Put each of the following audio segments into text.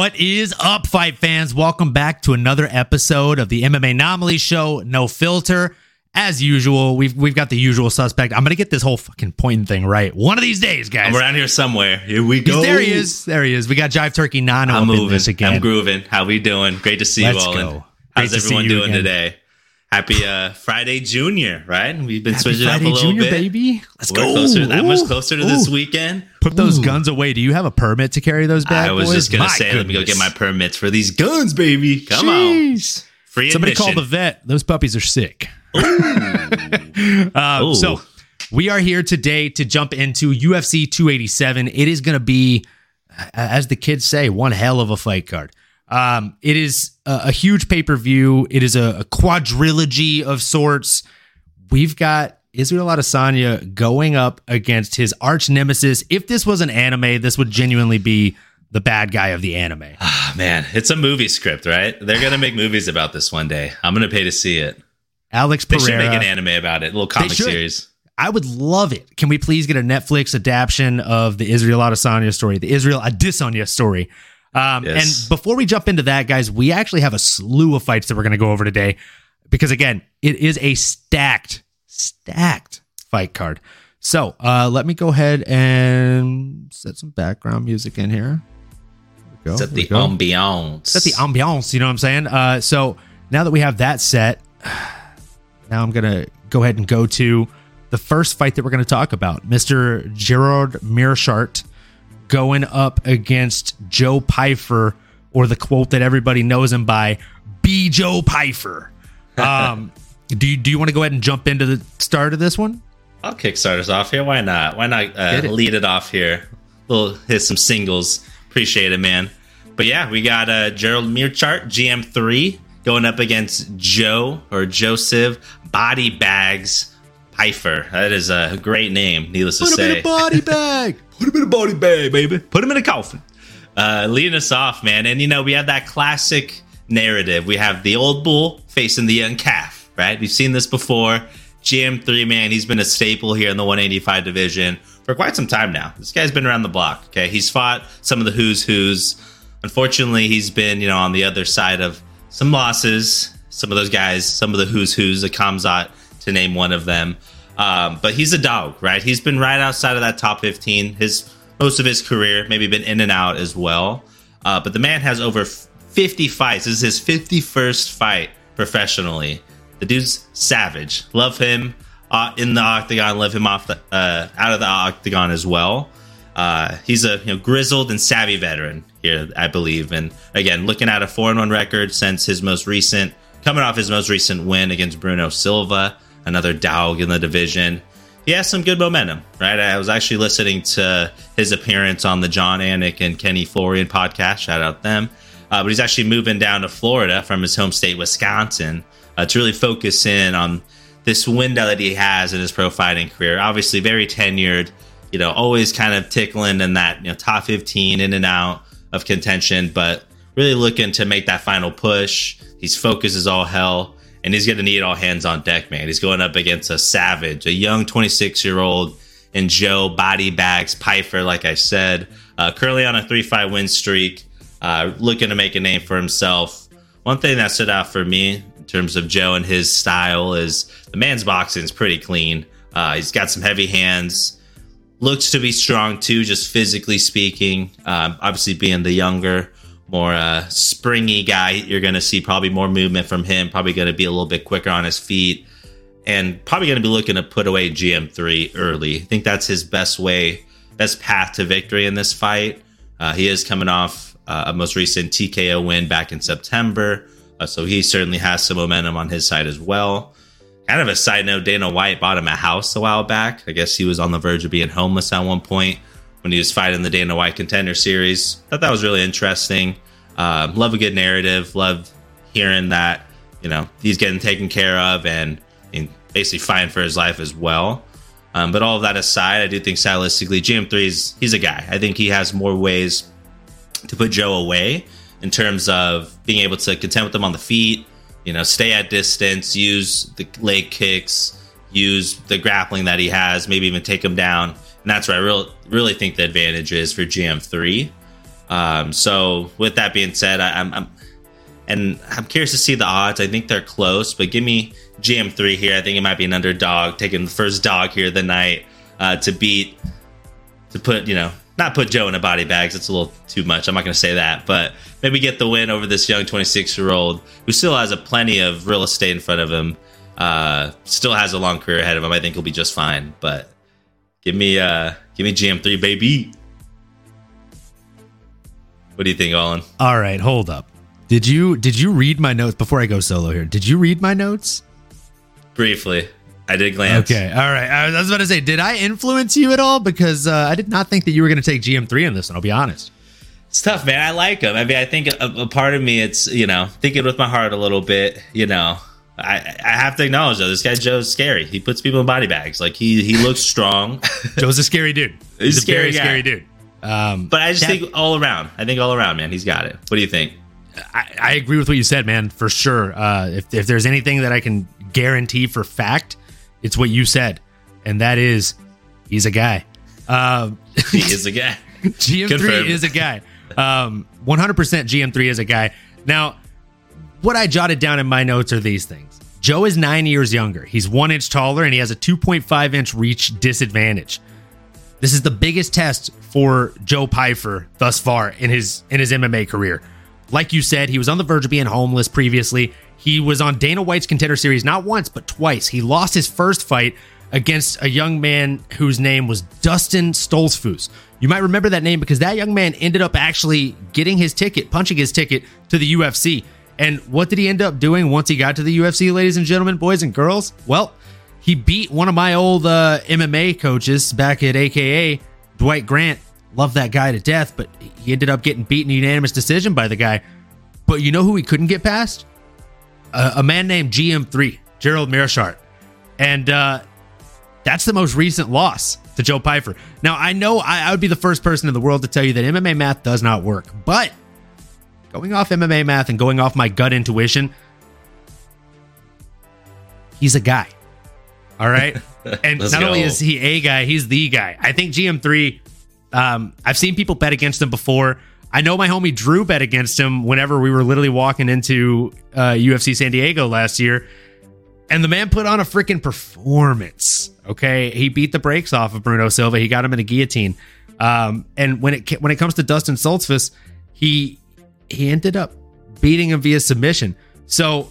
What is up, fight fans? Welcome back to another episode of the MMA Anomaly Show. No filter. As usual, we've we've got the usual suspect. I'm gonna get this whole fucking point thing right one of these days, guys. I'm around here somewhere. Here we go. There he is. There he is. We got Jive Turkey Nano I'm moving. this again. I'm grooving. How we doing? Great to see Let's you all. go. And Great how's everyone doing again. today? Happy uh, Friday Junior, right? We've been Happy switching Friday, up a little Junior, bit. baby. Let's We're go. closer, that much closer to Ooh. this weekend. Put those Ooh. guns away. Do you have a permit to carry those bad I was boys? just gonna My say, let me go get my permits for these guns, baby. Come on, free Somebody admission. call the vet. Those puppies are sick. Uh, so we are here today to jump into UFC 287. It is going to be, as the kids say, one hell of a fight card. Um, it is a, a huge pay per view. It is a, a quadrilogy of sorts. We've got Israel Adesanya going up against his arch nemesis. If this was an anime, this would genuinely be the bad guy of the anime. Ah, man, it's a movie script, right? They're gonna make movies about this one day. I'm gonna pay to see it. Alex They Pereira. should make an anime about it, a little comic series. I would love it. Can we please get a Netflix adaptation of the Israel Adesanya story, the Israel Adesanya story? Um, Yes. And before we jump into that, guys, we actually have a slew of fights that we're going to go over today because, again, it is a stacked, stacked fight card. So uh, let me go ahead and set some background music in here. Go. Set the ambiance. set the ambiance. You know what I'm saying? Uh, so now that we have that set, now I'm gonna go ahead and go to the first fight that we're gonna talk about, Mr. Gerard Meerschaert going up against Joe Pyfer, or the quote that everybody knows him by, "Be Joe Pyfer." Um, do you do you want to go ahead and jump into the start of this one? I'll kickstart us off here. Why not? Why not uh, it. lead it off here? We'll hit some singles. Appreciate it, man. But yeah, we got uh, Gerald Meerschaert, GM3, going up against Joe or Joseph Body Bags Pyfer. That is a great name, needless to say. body bag. Put him in a body bag, baby. Put him in a coffin. Uh, leading us off, man. And you know, we have that classic narrative. We have the old bull facing the young calf, right? We've seen this before. GM3, man, he's been a staple here in the 185 division for quite some time now. This guy's been around the block, okay? He's fought some of the who's who's. Unfortunately, he's been, you know, on the other side of some losses. Some of those guys, some of the who's who's, the Khamzat, to name one of them. Um, but he's a dog, right? He's been right outside of that top 15. His most of his career, maybe been in and out as well. Uh, but the man has over 50 fights. This is his 51st fight professionally. The dude's savage. Love him uh, in the octagon. Love him off the uh, out of the octagon as well. Uh, he's a you know, grizzled and savvy veteran here, I believe. And again, looking at a four and one record since his most recent, coming off his most recent win against Bruno Silva, another dog in the division. He has some good momentum, right? I was actually listening to his appearance on the Jon Anik and Kenny Florian podcast. Shout out them. Uh, but he's actually moving down to Florida from his home state, Wisconsin, uh, to really focus in on this window that he has in his pro fighting career. Obviously, very tenured, you know, always kind of tickling in that you know top 15 in and out of contention, but really looking to make that final push. He's focused as all hell, and he's going to need all hands on deck, man. He's going up against a savage, a young 26 year old, and Joe Body Bags Pyfer, like I said, uh, currently on a 3 5 win streak, uh, looking to make a name for himself. One thing that stood out for me in terms of Joe and his style is the man's boxing is pretty clean. Uh, he's got some heavy hands looks to be strong too, just physically speaking. Um, obviously, being the younger, more uh, springy guy, you're going to see probably more movement from him. Probably going to be a little bit quicker on his feet, and probably going to be looking to put away GM3 early. I think that's his best way, best path to victory in this fight. Uh, he is coming off uh, a most recent TKO win back in September, uh, so he certainly has some momentum on his side as well. Kind of a side note, Dana White bought him a house a while back. I guess he was on the verge of being homeless at one point when he was fighting the Dana White Contender Series. Thought that was really interesting. Um, love a good narrative. Love hearing that you know he's getting taken care of and, and basically fighting for his life as well. Um, but all of that aside, I do think stylistically, GM3 is he's a guy. I think he has more ways to put Joe away in terms of being able to contend with him on the feet, you know, stay at distance, use the leg kicks, use the grappling that he has, maybe even take him down. And that's where I really, really think the advantage is for GM3. Um, so with that being said, I, I'm, I'm and I'm curious to see the odds. I think they're close, but give me GM3 here. I think it might be an underdog, taking the first dog here the night uh, to beat, to put, you know, not put Joe in a body bags. It's a little too much. I'm not going to say that, but maybe get the win over this young 26 year old who still has a plenty of real estate in front of him. Uh, still has a long career ahead of him. I think he'll be just fine. But give me, uh, give me GM3, baby. What do you think, Olin? All right, hold up. Did you did you read my notes before I go solo here? Did you read my notes? Briefly, I did glance. Okay, all right. I was about to say, did I influence you at all? Because uh, I did not think that you were going to take GM three in this one. I'll be honest. It's tough, man. I like him. I mean, I think a, a, part of me, it's you know, thinking with my heart a little bit. You know, I I have to acknowledge though, this guy Joe's scary. He puts people in body bags. Like he he looks strong. Joe's a scary dude. He's, He's a scary, very guy. scary dude. Um, but I just that, think all around. I think all around, man, he's got it. What do you think? I, I agree with what you said, man, for sure. Uh, if, if there's anything that I can guarantee for fact, it's what you said, and that is he's a guy. Uh, he is a guy. GM3 Confirmed. is a guy. Um, 100% GM3 is a guy. Now, what I jotted down in my notes are these things. Joe is nine years younger. He's one inch taller and he has a 2.5 inch reach disadvantage. This is the biggest test for Joe Pyfer thus far in his in his MMA career. Like you said, he was on the verge of being homeless previously. He was on Dana White's contender series not once, but twice. He lost his first fight against a young man whose name was Dustin Stoltzfus. You might remember that name because that young man ended up actually getting his ticket, punching his ticket to the UFC. And what did he end up doing once he got to the UFC, ladies and gentlemen, boys and girls? Well, he beat one of my old uh, MMA coaches back at AKA, Dwight Grant, Love that guy to death, but he ended up getting beaten unanimous decision by the guy. But you know who he couldn't get past? Uh, a man named GM3, Gerald Meerschaert. And uh, that's the most recent loss to Joe Pyfer. Now, I know I, I would be the first person in the world to tell you that MMA math does not work, but going off MMA math and going off my gut intuition, he's a guy. All right. And not go. only is he a guy, he's the guy. I think GM3 um, I've seen people bet against him before. I know my homie Drew bet against him whenever we were literally walking into uh, UFC San Diego last year. And the man put on a freaking performance. Okay. He beat the brakes off of Bruno Silva. He got him in a guillotine. Um, and when it when it comes to Dustin Stoltzfus, he he ended up beating him via submission. So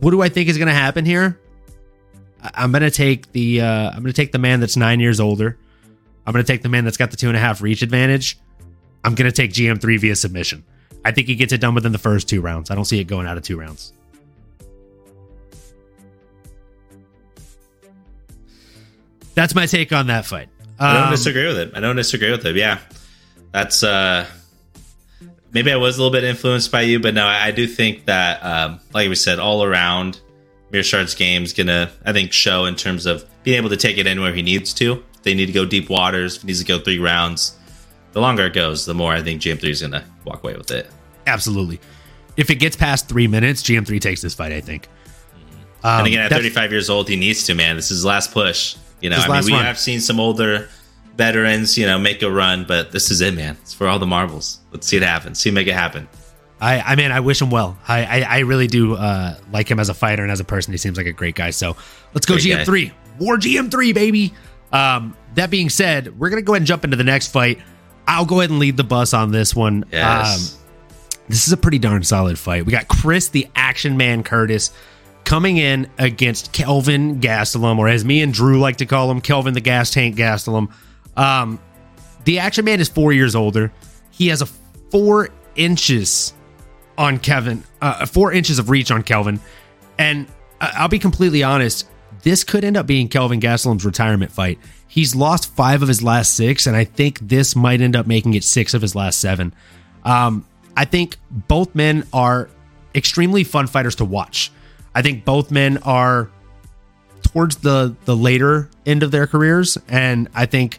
what do I think is going to happen here? I'm going to take the uh, I'm going to take the man that's nine years older. I'm going to take the man that's got the two and a half reach advantage. I'm going to take GM3 via submission. I think he gets it done within the first two rounds. I don't see it going out of two rounds. That's my take on that fight. Um, I don't um, disagree with it. I don't disagree with it. Yeah. That's uh maybe I was a little bit influenced by you, but no, I, I do think that um, like we said, all around Meerschaert's game is gonna, I think, show in terms of being able to take it anywhere he needs to they need to go deep waters, if it needs to go three rounds, the longer it goes, the more I think GM3 is going to walk away with it. Absolutely. If it gets past three minutes, GM3 takes this fight, I think. Um, and again, at 35 years old, he needs to, man. This is his last push. You know, I mean, we run. have seen some older veterans, you know, make a run, but this is it, man. It's for all the marbles. Let's see it happen. See make it happen. I, I mean, I wish him well. I, I, I really do uh, like him as a fighter and as a person. He seems like a great guy. So let's go great GM3. Guy. War GM3, baby. Um, that being said, we're gonna go ahead and jump into the next fight. I'll go ahead and lead the bus on this one. Yes. Um, this is a pretty darn solid fight. We got Chris the Action Man Curtis coming in against Kelvin Gastelum, or as me and Drew like to call him, Kelvin the Gas Tank Gastelum. Um, the Action Man is four years older. He has a four inches on Kevin, uh, four inches of reach on Kelvin, and I'll be completely honest this could end up being Kelvin Gastelum's retirement fight. He's lost five of his last six, and I think this might end up making it six of his last seven. Um, I think both men are extremely fun fighters to watch. I think both men are towards the the later end of their careers, and I think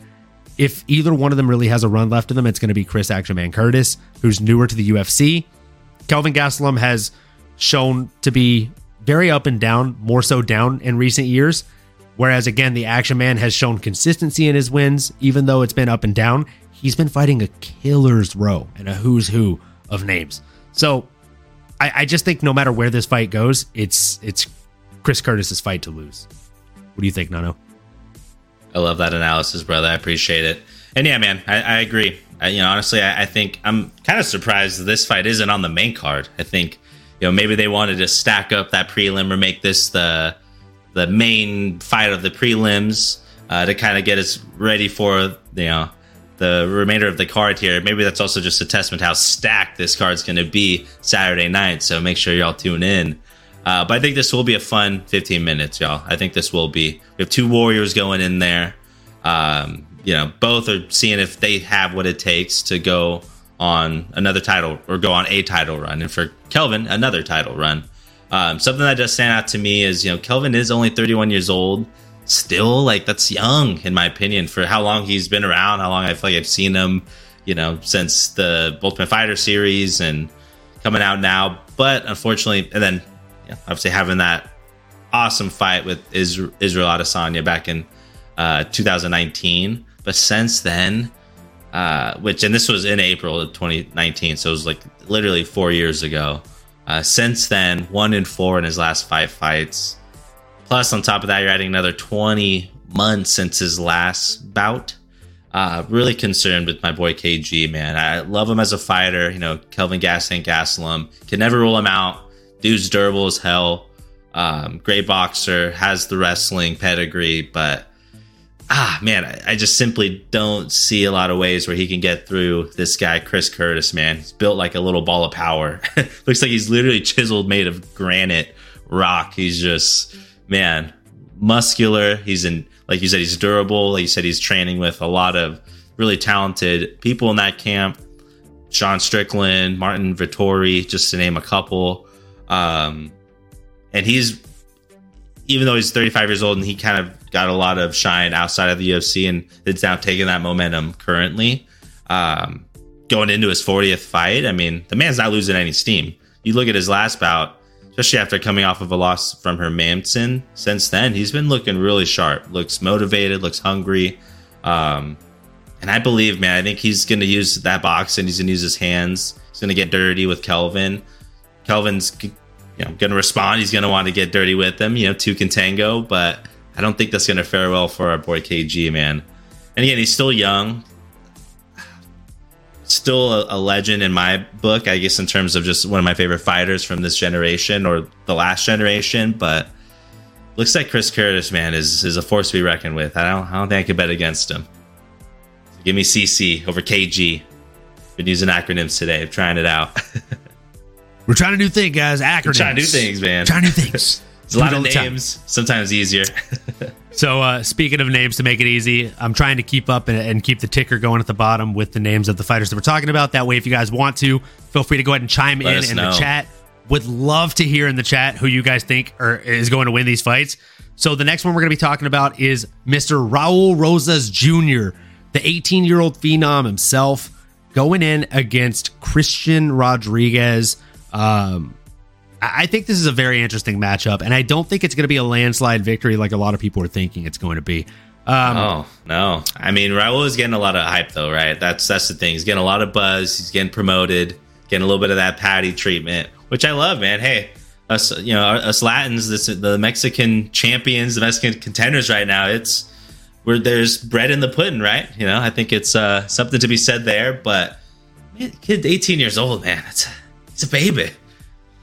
if either one of them really has a run left in them, it's going to be Chris Action Man Curtis, who's newer to the UFC. Kelvin Gastelum has shown to be very up and down, more so down in recent years. Whereas again, the Action Man has shown consistency in his wins, even though it's been up and down. He's been fighting a killer's row and a who's who of names. So I, I just think no matter where this fight goes, it's it's Chris Curtis's fight to lose. What do you think, Nano? I love that analysis, brother. I appreciate it. And yeah, man, I, I agree. I, you know, honestly, I, I think I'm kind of surprised this fight isn't on the main card. I think, you know, maybe they wanted to stack up that prelim or make this the the main fight of the prelims uh, to kind of get us ready for you know the remainder of the card here. Maybe that's also just a testament how stacked this card's going to be Saturday night. So make sure y'all tune in. Uh, but I think this will be a fun 15 minutes, y'all. I think this will be. We have two warriors going in there. Um, you know, both are seeing if they have what it takes to go on another title or go on a title run. And for Kelvin, another title run. Um, something that does stand out to me is, you know, Kelvin is only 31 years old. Still, like, that's young, in my opinion, for how long he's been around, how long I feel like I've seen him, you know, since the Ultimate Fighter series and coming out now. But unfortunately, and then obviously having that awesome fight with Israel Adesanya back in uh, 2019. But since then, uh, which and this was in April of 2019, so it was like literally four years ago. Uh, since then, one in four in his last five fights. Plus, on top of that, you're adding another 20 months since his last bout. Uh, really concerned with my boy KG, man. I love him as a fighter. You know, Kelvin Gastelum, Gastelum can never rule him out. Dude's durable as hell. Um, great boxer, has the wrestling pedigree, but ah, man, I, I, just simply don't see a lot of ways where he can get through this guy, Chris Curtis, man. He's built like a little ball of power. Looks like he's literally chiseled made of granite rock. He's just, man, muscular. He's in, like you said, he's durable. Like you said, he's training with a lot of really talented people in that camp. Sean Strickland, Marvin Vettori, just to name a couple. Um, and he's, even though he's 35 years old and he kind of got a lot of shine outside of the UFC and it's now taking that momentum currently. Um, going into his 40th fight, I mean, the man's not losing any steam. You look at his last bout, especially after coming off of a loss from Hermansson. Since then, he's been looking really sharp, looks motivated, looks hungry. Um, and I believe, man, I think he's going to use that box and he's going to use his hands. He's going to get dirty with Kelvin. Kelvin's you know, going to respond. He's going to want to get dirty with him, you know, two can tango, but I don't think that's going to fare well for our boy KG, man. And again, he's still young, still a, a, legend in my book, I guess, in terms of just one of my favorite fighters from this generation or the last generation. But looks like Chris Curtis, man, is is a force to be reckoned with. I don't, I don't think I could bet against him. So give me CC over KG. Been using acronyms today, I'm trying it out. We're trying to do things, guys. Acronyms. We're trying to do things, man. Trying to do things. It's a lot of names, sometimes easier. so, uh, speaking of names, to make it easy, I'm trying to keep up and, and, keep the ticker going at the bottom with the names of the fighters that we're talking about. That way, if you guys want to, feel free to go ahead and chime Let in in know. the chat. Would love to hear in the chat who you guys think are, is going to win these fights. So, the next one we're going to be talking about is Mr. Raul Rosas Jr., the 18 year old phenom himself, going in against Christian Rodriguez. Um, I think this is a very interesting matchup, and I don't think it's going to be a landslide victory like a lot of people are thinking it's going to be. Um, oh no! I mean, Raul is getting a lot of hype, though, right? That's that's the thing. He's getting a lot of buzz. He's getting promoted, getting a little bit of that Paddy treatment, which I love, man. Hey, us, you know, us Latins, this, the Mexican champions, the Mexican contenders right now. It's where there's bread in the pudding, right? You know, I think it's uh, something to be said there. But man, kid, 18 years old, man, it's it's a baby.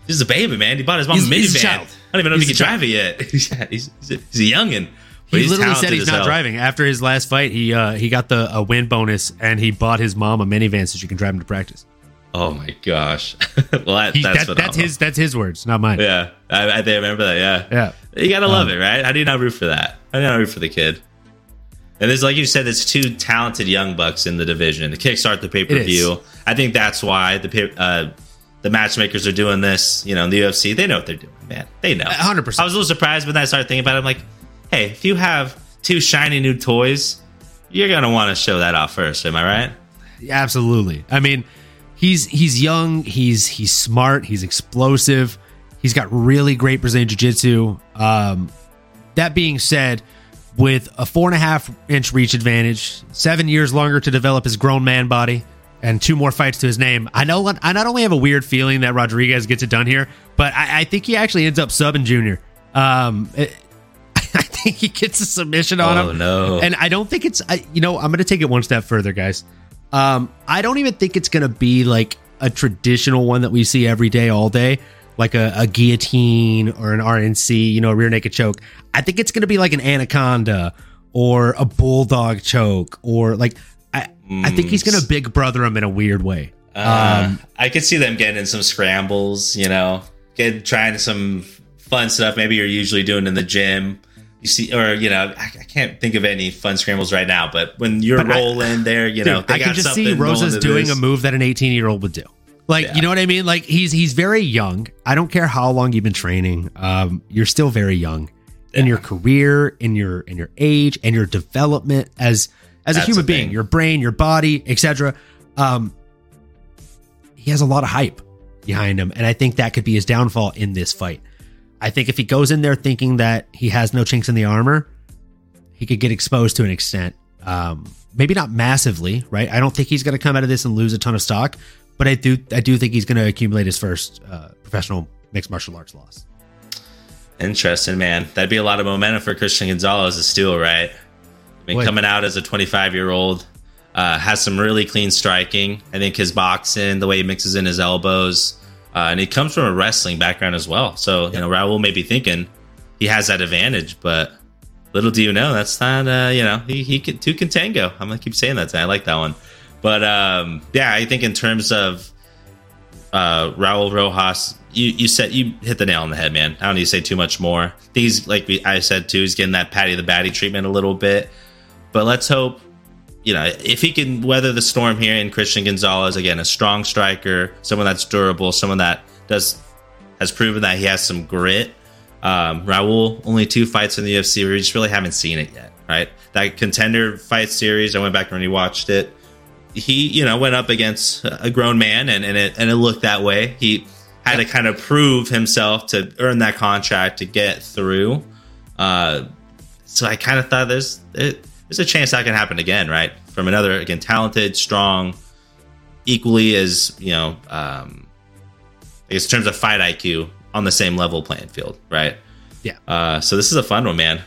This is a baby, man. He bought his mom he's, a minivan. I don't even know he's if he can drive it yet. he's, a, he's, a, he's a youngin. He literally said he's not hell. driving. After his last fight, he uh, he got the a win bonus and he bought his mom a minivan so she can drive him to practice. Oh my gosh! well, that, he, that's, that, that's his that's his words, not mine. Yeah, I, I remember that. Yeah, yeah. You gotta um, love it, right? How do you not root for that? How do you not root for the kid? And there's like you said, there's two talented young bucks in the division. To kickstart the pay per view, I think that's why the uh, the matchmakers are doing this, you know, in the UFC, they know what they're doing, man. They know. 100%. I was a little surprised when I started thinking about it. I'm like, hey, if you have two shiny new toys, you're going to want to show that off first. Am I right? Absolutely. I mean, he's he's young, he's he's smart, he's explosive. He's got really great Brazilian jiu-jitsu. Um, that being said, with a four and a half inch reach advantage, seven years longer to develop his grown man body, and two more fights to his name. I know I not only have a weird feeling that Rodriguez gets it done here, but I, I think he actually ends up subbing Junior. Um, it, I think he gets a submission on him. Oh, him. no. And I don't think it's, I, you know, I'm going to take it one step further, guys. Um, I don't even think it's going to be like a traditional one that we see every day, all day, like a, a guillotine or an RNC, you know, a rear naked choke. I think it's going to be like an anaconda or a bulldog choke or like, I, I think he's going to big brother him in a weird way. Uh, I could see them getting in some scrambles, you know, get trying some fun stuff. Maybe you're usually doing in the gym. You see, or you know, I, I can't think of any fun scrambles right now. But when you're But I- rolling there, you know, Dude, they I got can just see Rosas doing this. a move that an 18 year old would do. Like, Yeah. you know what I mean? Like he's he's very young. I don't care how long you've been training. Um, you're still very young in your career, in your in your age, and your development as as a human the being, your brain, your body, etc. Um, he has a lot of hype behind him, and I think that could be his downfall in this fight. I think if he goes in there thinking that he has no chinks in the armor, he could get exposed to an extent. Um, maybe not massively, right? I don't think he's going to come out of this and lose a ton of stock, but I do, I do think he's going to accumulate his first uh, professional mixed martial arts loss. Interesting, man. That'd be a lot of momentum for Christian Gonzalez to steal, right? I mean, coming out as a 25 year old, uh, has some really clean striking. I think his boxing, the way he mixes in his elbows, uh, and he comes from a wrestling background as well. So, you know, Raul may be thinking he has that advantage, but little do you know, that's not, uh, you know, he, he can, two can tango. I'm going to keep saying that. Today. I like that one. But um, yeah, I think in terms of uh, Raul Rojas, you you said you hit the nail on the head, man. I don't need to say too much more. He's like we, I said too. He's getting that Paddy the Baddy treatment a little bit, but let's hope. You know, if he can weather the storm here in Christian Gonzalez, again, a strong striker, someone that's durable, someone that does has proven that he has some grit. Um, Raul, only two fights in the UFC. We just really haven't seen it yet, right? That contender fight series, I went back and rewatched it he you know went up against a grown man and, and it and it looked that way he had to kind of prove himself to earn that contract to get through uh so i kind of thought there's it, there's a chance that can happen again right from another again talented strong equally as you know um i guess in terms of fight iq on the same level playing field right Yeah. uh so this is a fun one man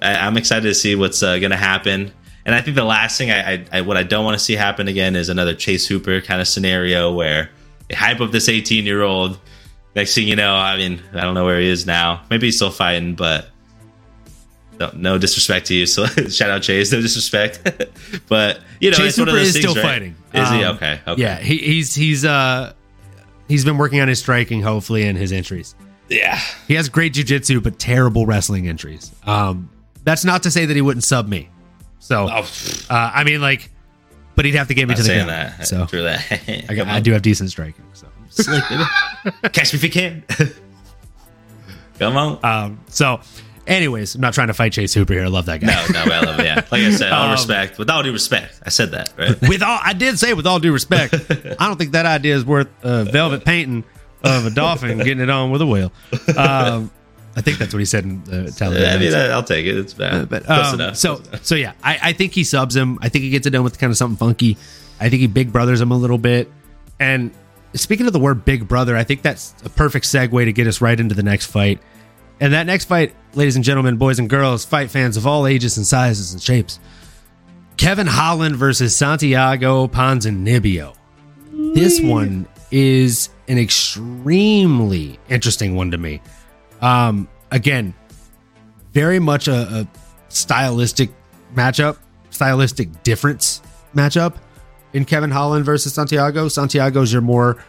I, i'm excited to see what's uh, gonna happen and I think the last thing I, I, I what I don't want to see happen again is another Chase Hooper kind of scenario where they hype up this 18 year old. Next thing you know, I mean, I don't know where he is now. Maybe he's still fighting, but no, no disrespect to you. So shout out Chase, no disrespect. but you know, Chase it's one of Hooper is things, still right? fighting. Is he Um, okay? Okay. Yeah, he, he's he's uh he's been working on his striking, hopefully, and his entries. Yeah. He has great jujitsu, but terrible wrestling entries. Um, that's not to say that he wouldn't sub me. So, Oh, uh, I mean, like, but he'd have to get me to the ground. that. So True that. I, got, I do have decent striking. So, Catch me if you can. Come on. um, so, anyways, I'm not trying to fight Chase Hooper here. I love that guy. No, no, I love it. Yeah. Like I said, all Um, respect. With all due respect, I said that, right? with all I did say with all due respect, I don't think that idea is worth uh, velvet painting of a dolphin getting it on with a whale. Um, I think that's what he said in the television. I mean, I'll take it. It's bad. but Close um, enough. so so yeah, I, I think he subs him. I think he gets it done with kind of something funky. I think he big brothers him a little bit. And speaking of the word big brother, I think that's a perfect segue to get us right into the next fight. And that next fight, ladies and gentlemen, boys and girls, fight fans of all ages and sizes and shapes. Kevin Holland versus Santiago Ponzinibbio. This one is an extremely interesting one to me. Um, again, very much a, a stylistic matchup, stylistic difference matchup in Kevin Holland versus Santiago. Santiago's your more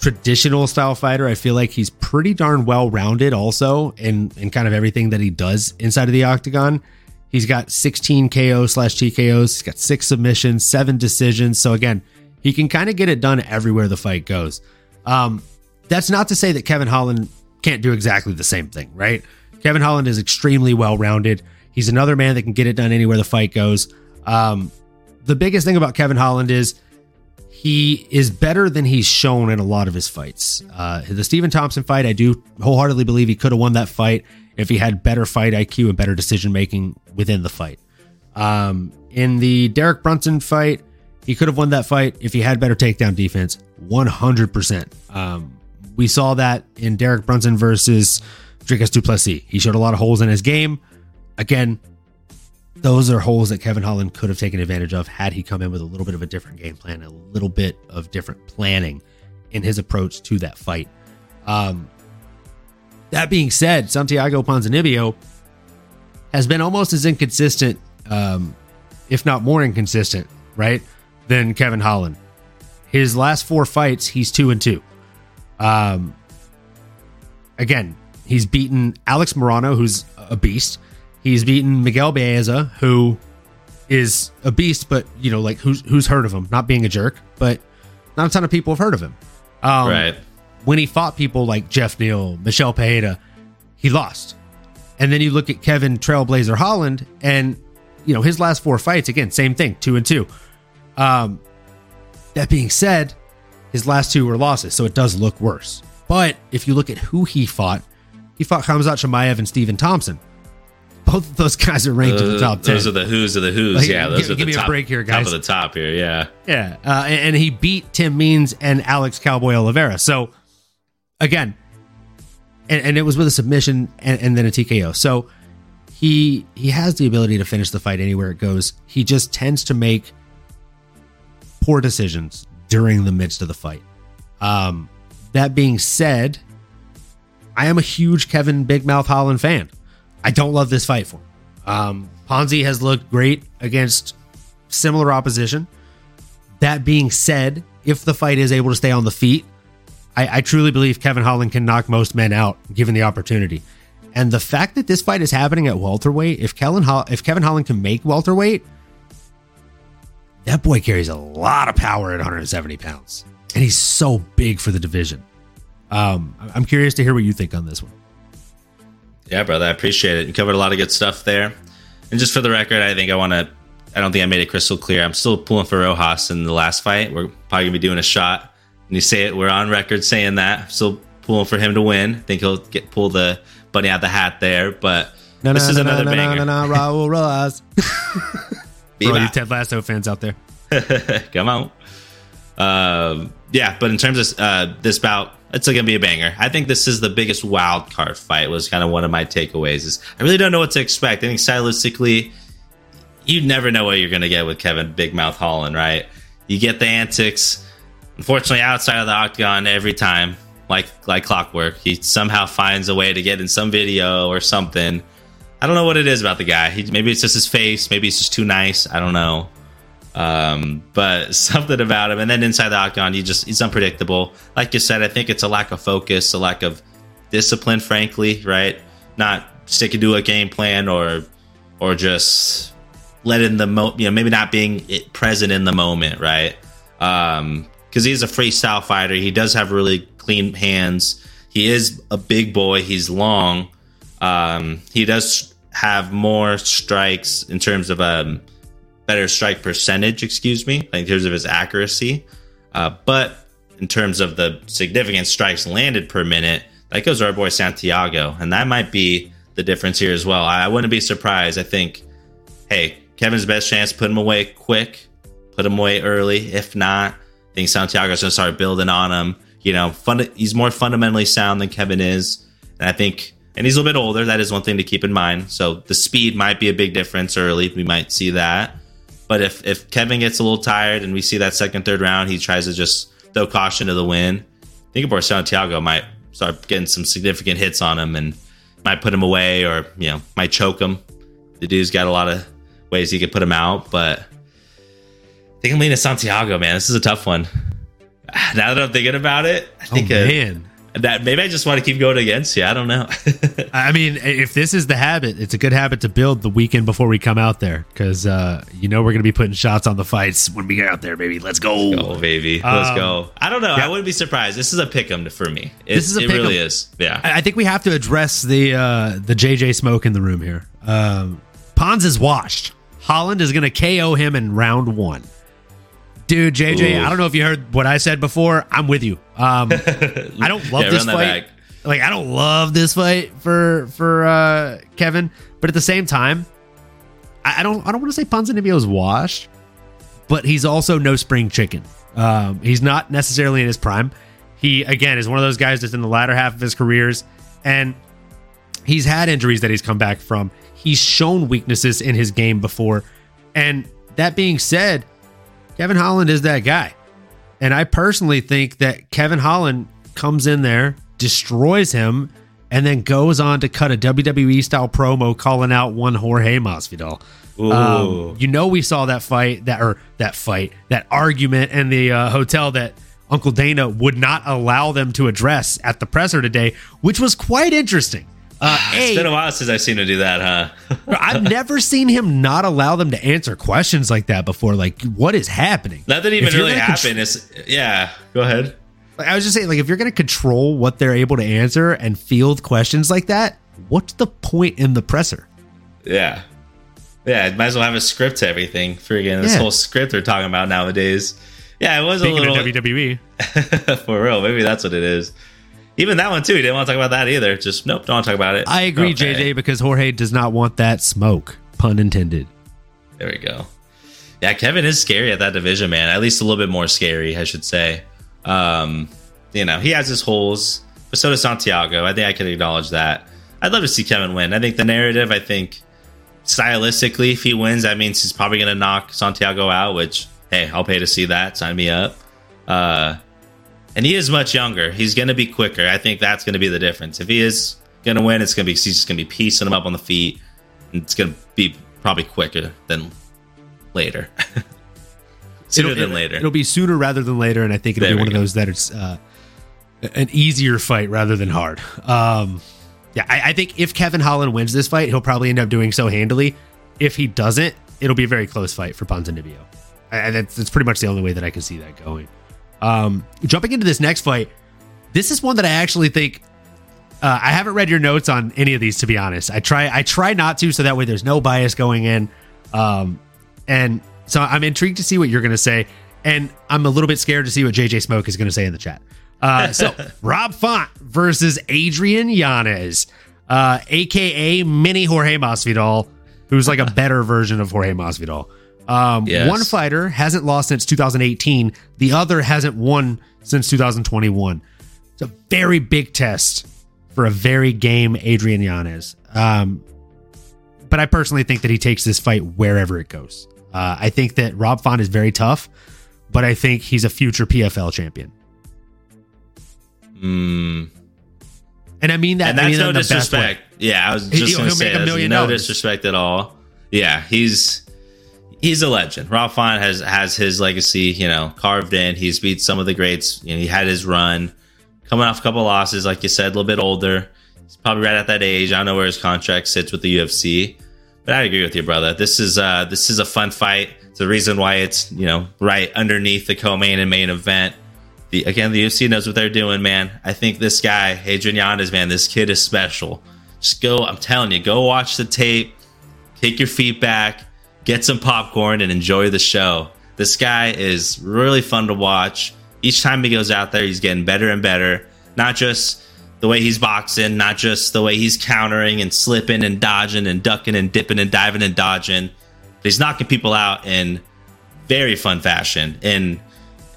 traditional style fighter. I feel like he's pretty darn well rounded also in, in kind of everything that he does inside of the octagon. He's got 16 KO slash TKOs. He's got six submissions, seven decisions. So again, he can kind of get it done everywhere the fight goes. Um, that's not to say that Kevin Holland can't do exactly the same thing, right? Kevin Holland is extremely well rounded. He's another man that can get it done anywhere the fight goes. Um, the biggest thing about Kevin Holland is he is better than he's shown in a lot of his fights. Uh, the Stephen Thompson fight, I do wholeheartedly believe he could have won that fight if he had better fight IQ and better decision making within the fight. Um, in the Derek Brunson fight, he could have won that fight if he had better takedown defense. 100%. Um, we saw that in Derek Brunson versus Dricus Du Plessis. He showed a lot of holes in his game. Again, those are holes that Kevin Holland could have taken advantage of had he come in with a little bit of a different game plan, a little bit of different planning in his approach to that fight. Um, that being said, Santiago Ponzinibbio has been almost as inconsistent, um, if not more inconsistent, right, than Kevin Holland. His last four fights, he's two and two. Um, again, he's beaten Alex Morono, who's a beast. He's beaten Miguel Baeza, who is a beast, but you know, like who's who's heard of him? Not being a jerk, but not a ton of people have heard of him. Um, right. When he fought people like Geoff Neal, Michel Pereira, he lost. And then you look at Kevin Trailblazer Holland, and you know his last four fights again, same thing, two and two. Um, that being said, his last two were losses, so it does look worse. But if you look at who he fought, he fought Khamzat Chimaev and Stephen Thompson. Both of those guys are ranked in the top ten. Those are the who's of the who's. Like, yeah, those give- are give the me a break here, guys. top of the top here. Yeah. Yeah, uh, and, and he beat Tim Means and Alex Cowboy Oliveira. So again, and, and it was with a submission and, and then a TKO. So he he has the ability to finish the fight anywhere it goes. He just tends to make poor decisions during the midst of the fight. Um, that being said, I am a huge Kevin Big Mouth Holland fan. I don't love this fight for him. Um, Ponzi has looked great against similar opposition. That being said, if the fight is able to stay on the feet, I, I truly believe Kevin Holland can knock most men out given the opportunity. And the fact that this fight is happening at welterweight, if Kellen if Kevin Holland can make welterweight, that boy carries a lot of power at 170 pounds, and he's so big for the division. Um, I'm curious to hear what you think on this one. Yeah, brother, I appreciate it. You covered a lot of good stuff there. And just for the record, I think I want to. I don't think I made it crystal clear. I'm still pulling for Rojas in the last fight. We're probably gonna be doing a shot. And you say it, we're on record saying that. I'm still pulling for him to win. I think he'll get pull the bunny out of the hat there. But this is another banger. Raul Rojas. For all you Ted Lasso fans out there. Come on. Um, yeah, but in terms of uh, this bout, it's going to be a banger. I think this is the biggest wild card fight. Was kind of one of my takeaways. Is I really don't know what to expect. I think stylistically, you never know what you're going to get with Kevin Big Mouth Holland, right? You get the antics. Unfortunately, outside of the octagon, every time, like like clockwork, he somehow finds a way to get in some video or something. I don't know what it is about the guy. He, maybe it's just his face. Maybe it's just too nice. I don't know. Um, but something about him. And then inside the octagon, he just he's unpredictable. Like you said, I think it's a lack of focus, a lack of discipline, frankly, right? Not sticking to a game plan or or just letting the mo you know, maybe not being present in the moment, right? Um, because he's a freestyle fighter. He does have really clean hands. He is a big boy. He's long. Um, he does have more strikes in terms of um better strike percentage, excuse me, in terms of his accuracy. Uh, but in terms of the significant strikes landed per minute, that goes to our boy Santiago. And that might be the difference here as well. I, wouldn't be surprised. I think, hey, Kevin's best chance, put him away quick, put him away early. If not, I think Santiago's going to start building on him. You know, he's more fundamentally sound than Kevin is. And I think, and he's a little bit older. That is one thing to keep in mind. So the speed might be a big difference early. We might see that. But if if Kevin gets a little tired and we see that second, third round, he tries to just throw caution to the wind. I think about Santiago might start getting some significant hits on him and might put him away or you know might choke him. The dude's got a lot of ways he could put him out, but I think I'm leaning to Santiago, man. This is a tough one. Now that I'm thinking about it, I Oh think uh, man. That maybe I just want to keep going against you. I don't know. I mean, if this is the habit, it's a good habit to build the weekend before we come out there because uh, you know we're going to be putting shots on the fights when we get out there, baby. Let's go. Oh, baby. Let's Um, go. I don't know. yeah. I wouldn't be surprised. This is a pick 'em for me. It, This is a it really is. Yeah. I I think we have to address the uh, the JJ smoke in the room here. Um, Pons is washed. Holland is going to KO him in round one. Dude, JJ, Ooh. I don't know if you heard what I said before. I'm with you. Um, I don't love Yeah, this fight. back. like I don't love this fight for for uh Kevin, but at the same time, I, I don't I don't want to say Ponzinibbio is washed, but he's also no spring chicken. Um, he's not necessarily in his prime. He again is one of those guys that's in the latter half of his careers, and he's had injuries that he's come back from. He's shown weaknesses in his game before, and that being said, Kevin Holland is that guy. And I personally think that Kevin Holland comes in there, destroys him, and then goes on to cut a WWE style promo calling out one Jorge Masvidal. Um, you know, we saw that fight that or that fight that argument in the uh, hotel that Uncle Dana would not allow them to address at the presser today, which was quite interesting. Uh, it's a, been a while since I've seen him do that, huh? I've never seen him not allow them to answer questions like that before. Like, what is happening? Nothing even really happened. It's yeah. Go ahead. I was just saying, like, if you're going to control what they're able to answer and field questions like that, what's the point in the presser? Yeah, yeah. Might as well have a script to everything. Freaking this yeah. whole script they're talking about nowadays. Yeah, it was Speaking a little WWE for real. Maybe that's what it is. Even that one too. He didn't want to talk about that either. Just nope, don't want to talk about it. I agree, okay. JJ, because Jorge does not want that smoke. Pun intended. There we go. Yeah, Kevin is scary at that division, man. At least a little bit more scary, I should say. Um, you know, he has his holes, but so does Santiago. I think I can acknowledge that. I'd love to see Kevin win. I think the narrative, I think stylistically, if he wins, that means he's probably going to knock Santiago out, which, hey, I'll pay to see that. Sign me up. Uh, and he is much younger. He's going to be quicker. I think that's going to be the difference. If he is going to win, it's going to be he's just going to be piecing him up on the feet, and it's going to be probably quicker than later. sooner it'll, than later. It'll be sooner rather than later, and I think it'll there be one go. of those that it's uh, an easier fight rather than hard. Um, yeah, I, I think if Kevin Holland wins this fight, he'll probably end up doing so handily. If he doesn't, it'll be a very close fight for Ponzinibbio. And that's, that's pretty much the only way that I can see that going. Um, jumping into this next fight, this is one that I actually think uh, I haven't read your notes on any of these to be honest. I try I try not to so that way there's no bias going in. Um, and so I'm intrigued to see what you're going to say, and I'm a little bit scared to see what JJ Smoke is going to say in the chat. Uh, so Rob Font versus Adrian Yanez, uh, aka Mini Jorge Masvidal, who's like a better version of Jorge Masvidal. Um, yes. One fighter hasn't lost since 2018. The other hasn't won since 2021. It's a very big test for a very game Adrian Yanez. Um, but I personally think that he takes this fight wherever it goes. Uh, I think that Rob Font is very tough, but I think he's a future PFL champion. Mm. And I mean that. And that's I mean no disrespect. Yeah, I was just going to say, no dollars. disrespect at all. Yeah, he's he's a legend. Rob Font has has his legacy, you know, carved in. He's beat some of the greats. You know, he had his run, coming off a couple losses, like you said, a little bit older. He's probably right at that age. I don't know where his contract sits with the UFC, but I agree with you, brother. This is uh this is a fun fight. It's the reason why it's you know right underneath the co-main and main event. The, again, the UFC knows what they're doing, man. I think this guy, Adrian Yanez, man, this kid is special. Just go. I'm telling you, go watch the tape. Take your feet back get some popcorn and enjoy the show. This guy is really fun to watch. Each time he goes out there, he's getting better and better. Not just the way he's boxing, not just the way he's countering and slipping and dodging and ducking and dipping and diving and dodging, but he's knocking people out in very fun fashion. In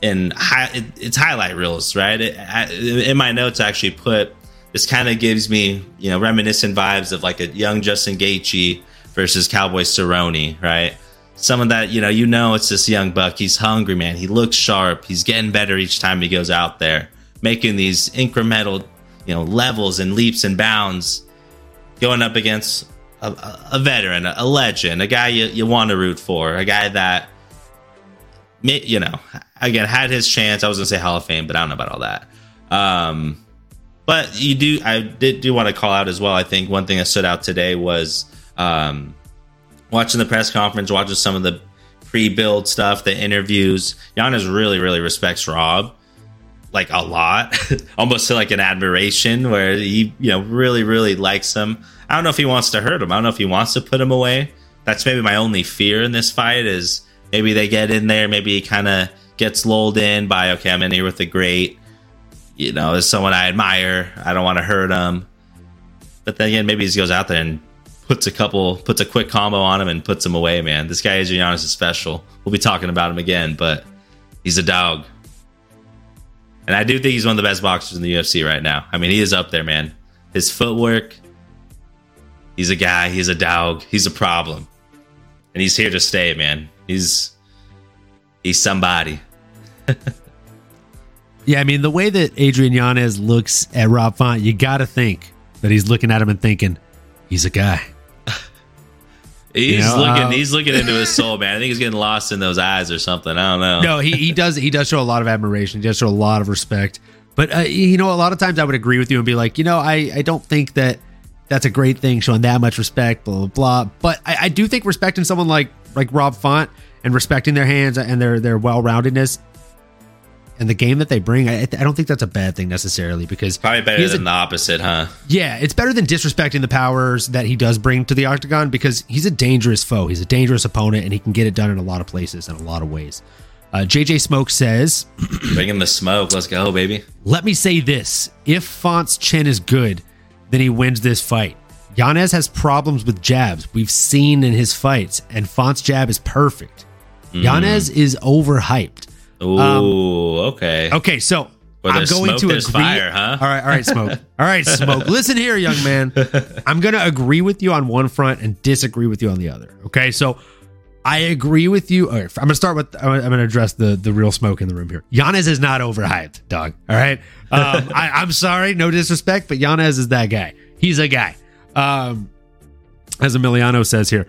in high, it's highlight reels, right? It, in my notes, I actually put this kind of gives me you know reminiscent vibes of like a young Justin Gaethje versus Cowboy Cerrone, right? Someone that you know, you know, it's this young buck. He's hungry, man. He looks sharp. He's getting better each time he goes out there, making these incremental, you know, levels and leaps and bounds, going up against a, a veteran, a, legend, a guy you, you want to root for, a guy that, you know, again had his chance. I was gonna say Hall of Fame, but I don't know about all that. Um, but you do, I did do want to call out as well. I think one thing that stood out today was um, watching the press conference, watching some of the pre-build stuff, the interviews. Yanez really, really respects Rob like a lot, almost to like an admiration where he, you know, really, really likes him. I don't know if he wants to hurt him. I don't know if he wants to put him away. That's maybe my only fear in this fight is maybe they get in there, maybe he kind of gets lulled in by okay, I'm in here with the great. you know, is someone I admire. I don't want to hurt him. But then again, maybe he goes out there and puts a couple, puts a quick combo on him and puts him away. Man, this guy Adrian Yanez is special. We'll be talking about him again, but he's a dog. And I do think he's one of the best boxers in the UFC right now. I mean, he is up there, man. His footwork, he's a guy, he's a dog, he's a problem. And he's here to stay, man. He's he's somebody. Yeah, I mean the way that Adrian Yanez looks at Rob Font, you got to think that he's looking at him and thinking, he's a guy. He's You know, looking. uh, he's looking into his soul, man. I think he's getting lost in those eyes or something. I don't know. No, he, he does he does show a lot of admiration. He does show a lot of respect. But uh, you know, a lot of times I would agree with you and be like, you know, I I don't think that that's a great thing showing that much respect. Blah blah blah. But I, I do think respecting someone like like Rob Font and respecting their hands and their their well roundedness and the game that they bring, I, I don't think that's a bad thing necessarily because Probably better is a than the opposite, huh? Yeah, it's better than disrespecting the powers that he does bring to the octagon because he's a dangerous foe. He's a dangerous opponent, and he can get it done in a lot of places in a lot of ways. Uh, JJ Smoke says, Bring him the smoke. Let's go, baby. "Let me say this: if Font's chin is good, then he wins this fight. Yanez has problems with jabs. We've seen in his fights, and Font's jab is perfect. Yanez is overhyped. Ooh, okay. Okay, so I'm going smoke, to agree. fire, huh? All right, all right, smoke. All right, smoke. Listen here, young man. I'm going to agree with you on one front and disagree with you on the other. Okay, so I agree with you. Right, I'm going to start with. I'm going to address the the real smoke in the room here. Yanez is not overhyped, dog. All right, um, I, I'm sorry, no disrespect, but Yanez is that guy. He's a guy. Um, as Emiliano says here,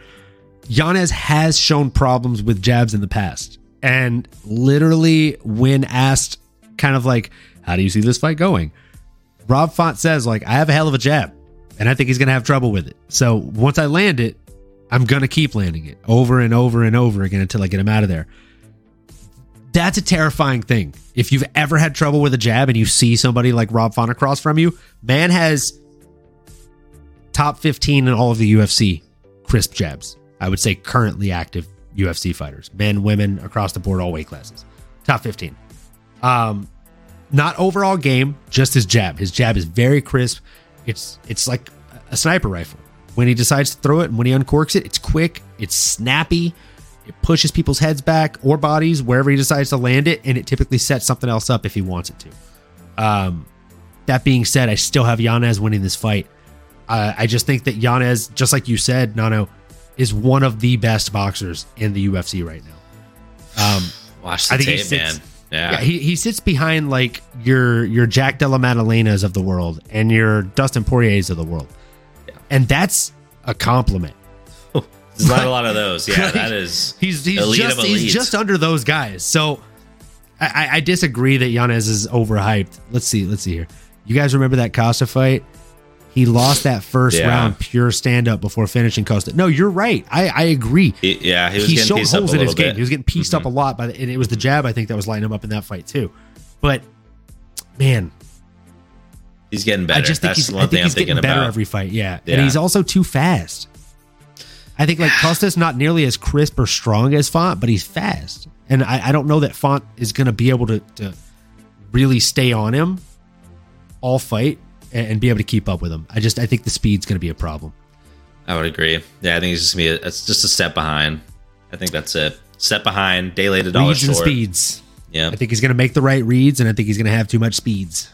Yanez has shown problems with jabs in the past. And literally, when asked, kind of like, how do you see this fight going? Rob Font says, like, I have a hell of a jab, and I think he's going to have trouble with it. So once I land it, I'm going to keep landing it over and over and over again until I get him out of there. That's a terrifying thing. If you've ever had trouble with a jab and you see somebody like Rob Font across from you, man has top 15 in all of the UFC crisp jabs. I would say currently active UFC fighters, men, women, across the board, all weight classes. Top 15. Um, not overall game, just his jab. His jab is very crisp. It's it's like a sniper rifle. When he decides to throw it and when he uncorks it, it's quick, it's snappy, it pushes people's heads back or bodies wherever he decides to land it, and it typically sets something else up if he wants it to. Um, that being said, I still have Yanez winning this fight. Uh, I just think that Yanez, just like you said, Nano, is one of the best boxers in the UFC right now. Um, Watch the I think he tape, sits- man. Yeah. yeah, he, he sits behind like your your Jack Della Maddalenas of the world and your Dustin Poiriers of the world, and that's a compliment. There's not a lot of those. Yeah, Like, that is. He's he's elite just he's just under those guys. So I, I, I disagree that Yanez is overhyped. Let's see, let's see here. You guys remember that Costa fight? He lost that first Yeah. round pure stand up before finishing Costa. No, you're right. I, I agree. He- yeah, he was He getting showed pieced up a holes in his bit. Mm-hmm. game. He was getting pieced up a lot by the, and it was the jab I think that was lighting him up in that fight too. But man, He's getting better. I just think That's he's, I think he's getting better about. every fight. Yeah. Yeah. and he's also too fast. I think like Costa's not nearly as crisp or strong as Font, but he's fast, and I, I don't know that Font is going to be able to, to really stay on him all fight and, and be able to keep up with him. I just I think the speed's going to be a problem. I would agree. Yeah, I think he's just gonna be. A, it's just a step behind. I think that's it. Step behind. Day late, a dollar Reads and short. speeds. Yeah, I think he's going to make the right reads, and I think he's going to have too much speeds.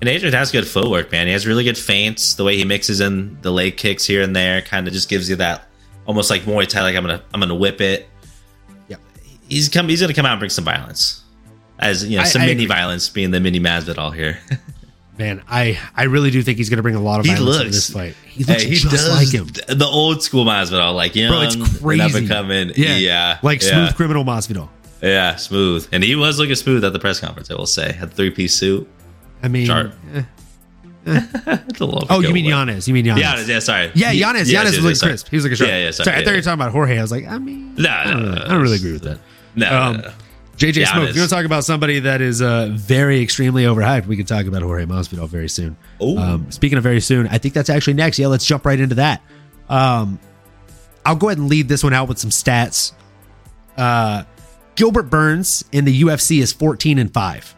and Adrian has good footwork, man. He has really good feints. The way he mixes in the leg kicks here and there, kind of just gives you that almost like Muay Thai. Like I'm gonna, I'm gonna whip it. Yep. He's come. He's gonna come out and bring some violence, as you know, I- some I mini agree. violence being the mini Masvidal here. Man, I I really do think he's going to bring a lot of He violence in looks- this fight. He looks Hey, he just does like him. The old school Masvidal, like young, Bro, it's crazy. and coming. Yeah, yeah, like yeah. smooth criminal Masvidal. Yeah, smooth. And he was looking smooth at the press conference, I will say. Had three piece suit. I mean, Sharp. eh. It's a little oh, you mean. Yanez? You mean Yanez? Yanez, yeah, sorry. Yeah, Ye- Giannis. Giannis yes, was looking sorry. crisp. He was looking sharp. Yeah, yeah, sorry. sorry. I yeah, thought you were talking about Jorge. I was like, I mean, No, I, don't, no, really- no, I don't really agree with that. No, Um, no. JJ Giannis. Smoke. If you want to talk about somebody that is uh, very extremely overhyped, we can talk about Jorge Masvidal very soon. Um, speaking of very soon, I think that's actually next. Yeah, let's jump right into that. Um, I'll go ahead and lead this one out with some stats. Uh, Gilbert Burns in the UFC is 14 and 5.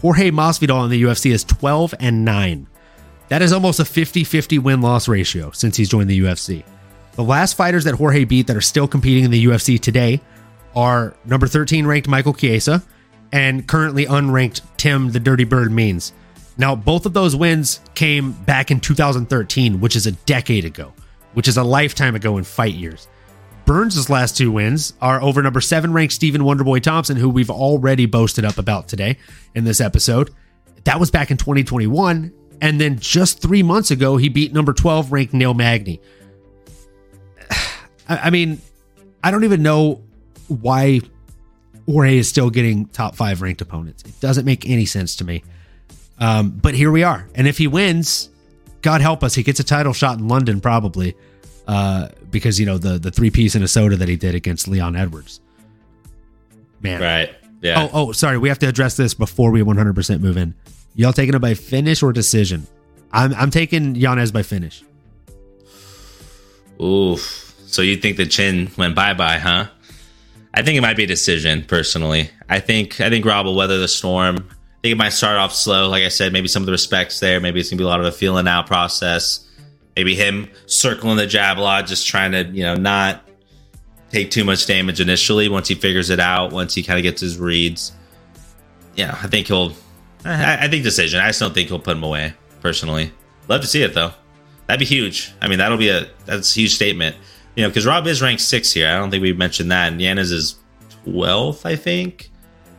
Jorge Masvidal in the UFC is 12 and 9. That is almost a 50-50 win-loss ratio since he's joined the UFC. The last fighters that Jorge beat that are still competing in the UFC today are number 13 ranked Michael Chiesa and currently unranked Tim the Dirty Bird Means. Now, both of those wins came back in 2013, which is a decade ago, which is a lifetime ago in fight years. Burns' last two wins are over number seven ranked Stephen Wonderboy Thompson, who we've already boasted up about today in this episode. That was back in 2021. And then just three months ago, he beat number 12 ranked Neil Magny. I mean, I don't even know why Jorge is still getting top five ranked opponents. It doesn't make any sense to me. Um, but here we are. And if he wins, God help us, he gets a title shot in London probably uh, because you know the the three piece in a soda that he did against Leon Edwards. Man, right? Yeah. Oh, oh, sorry. We have to address this before we 100% move in. Y'all taking it by finish or decision? I'm I'm taking Yanez by finish. Oof. So you think the chin went bye bye, huh? I think it might be a decision personally. I think I think Rob will weather the storm. I think it might start off slow. Like I said, maybe some of the respects there. Maybe it's gonna be a lot of a feeling out process maybe him circling the jab a lot, just trying to, you know, not take too much damage initially once he figures it out, once he kind of gets his reads. Yeah, I think he'll, I, I, think decision. I just don't think he'll put him away, personally. Love to see it, though. That'd be huge. I mean, that'll be a, that's a huge statement. You know, because Rob is ranked six here. I don't think we mentioned that. And Yanez is 12th, I think.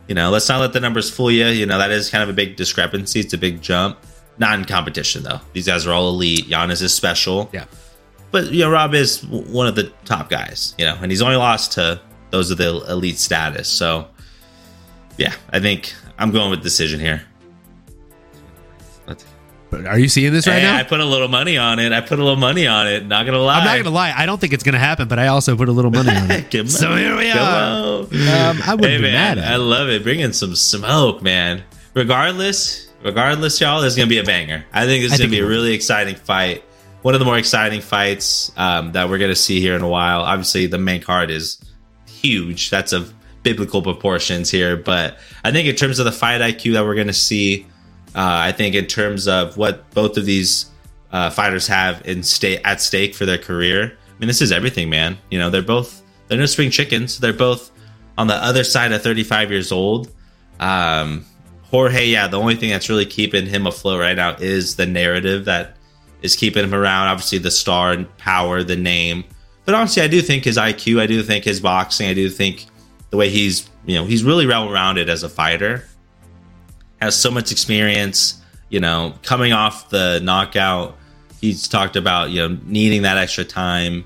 You know, let's not let the numbers fool you. You know, that is kind of a big discrepancy. It's a big jump. Not in competition though. These guys are all elite. Giannis is special. Yeah. But you know, Rob is one of the top guys. You know, and he's only lost to those of the elite status. So, yeah, I think I'm going with decision here. But are you seeing this right hey, now? I put a little money on it. I put a little money on it. Not gonna lie. I'm not gonna lie. I don't think it's gonna happen, but I also put a little money on it. so here we are. Um, I wouldn't hey, be man, mad. I love it. Bringing some smoke, man. Regardless, regardless, y'all, it's gonna be a banger. I think this is gonna be a really exciting fight. One of the more exciting fights um, that we're gonna see here in a while. Obviously, the main card is huge. That's of biblical proportions here, but I think in terms of the fight IQ that we're gonna see, I think in terms of what both of these uh, fighters have in state at stake for their career. I mean, this is everything, man. You know, they're both they're no spring chickens. They're both on the other side of 35 years old. Um, Jorge, yeah, the only thing that's really keeping him afloat right now is the narrative that is keeping him around. Obviously, the star and power, the name. But honestly, I do think his IQ, I do think his boxing, I do think the way he's, you know, he's really well rounded as a fighter. Has so much experience, you know, coming off the knockout. He's talked about, you know, needing that extra time.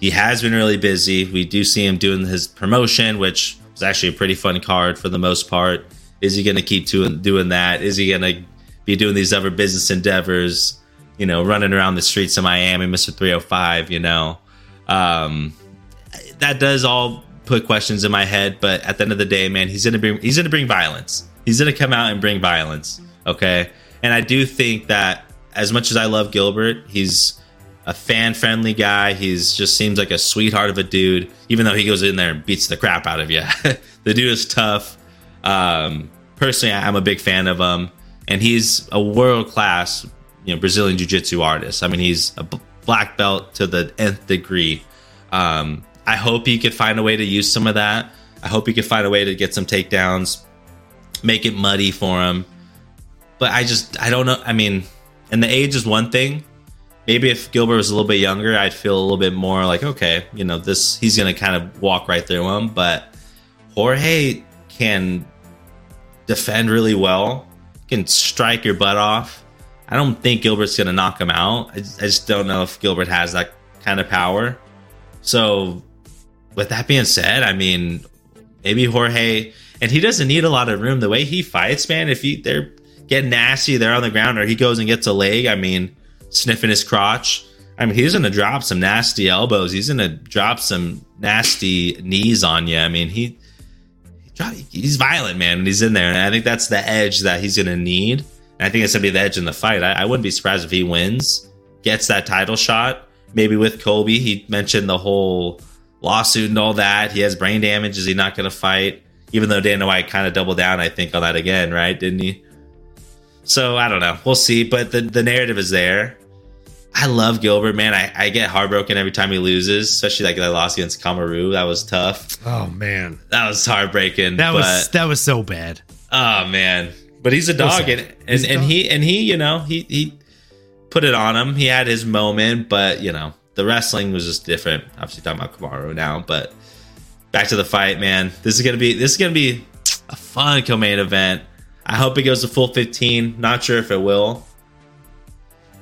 He has been really busy. We do see him doing his promotion, which was actually a pretty fun card for the most part. Is he going to keep doing doing that? Is he going to be doing these other business endeavors? You know, running around the streets of Miami, Mister Three Hundred Five. You know, um, that does all put questions in my head. But at the end of the day, man, he's going to bring he's going to bring violence. He's to come out and bring violence. Okay, and I do think that as much as I love Gilbert, he's a fan friendly guy. He's just seems like a sweetheart of a dude, even though he goes in there and beats the crap out of you. the dude is tough. Um, personally, I'm a big fan of him, and he's a world class, you know, Brazilian jiu jitsu artist. I mean, he's a black belt to the nth degree. Um, I hope he could find a way to use some of that. I hope he could find a way to get some takedowns, make it muddy for him. But I just, I don't know. I mean, and the age is one thing. Maybe if Gilbert was a little bit younger, I'd feel a little bit more like, okay, you know, this, he's to kind of walk right through him. But Jorge can defend really well, can strike your butt off. I don't think Gilbert's to knock him out. I just, I just don't know if Gilbert has that kind of power. So, with that being said, I mean, maybe Jorge, and he doesn't need a lot of room. The way he fights, man, if he they're getting nasty, they're on the ground, or he goes and gets a leg. I mean, sniffing his crotch. I mean, he's to drop some nasty elbows. He's to drop some nasty knees on you. I mean, he he's violent, man, when he's in there. And I think that's the edge that he's to need. And I think it's to be the edge in the fight. I, I, wouldn't be surprised if he wins, gets that title shot, maybe with Colby. He mentioned the whole lawsuit and all that. He has brain damage. Is he not to fight? Even though Dana White kind of doubled down, I think, on that again, right? Didn't he? So I don't know. We'll see. But the, the narrative is there. I love Gilbert, man. I, I get heartbroken every time he loses, especially like I lost against Kamaru. That was tough. Oh man, that was heartbreaking. That was that was so bad. Oh man, but he's a dog, and and, and he and he, you know, he he put it on him. He had his moment, but you know, the wrestling was just different. Obviously, talking about Kamaru now, but back to the fight, man. This is gonna be this is gonna be a fun co-main event. I hope it goes to full 15. Not sure if it will.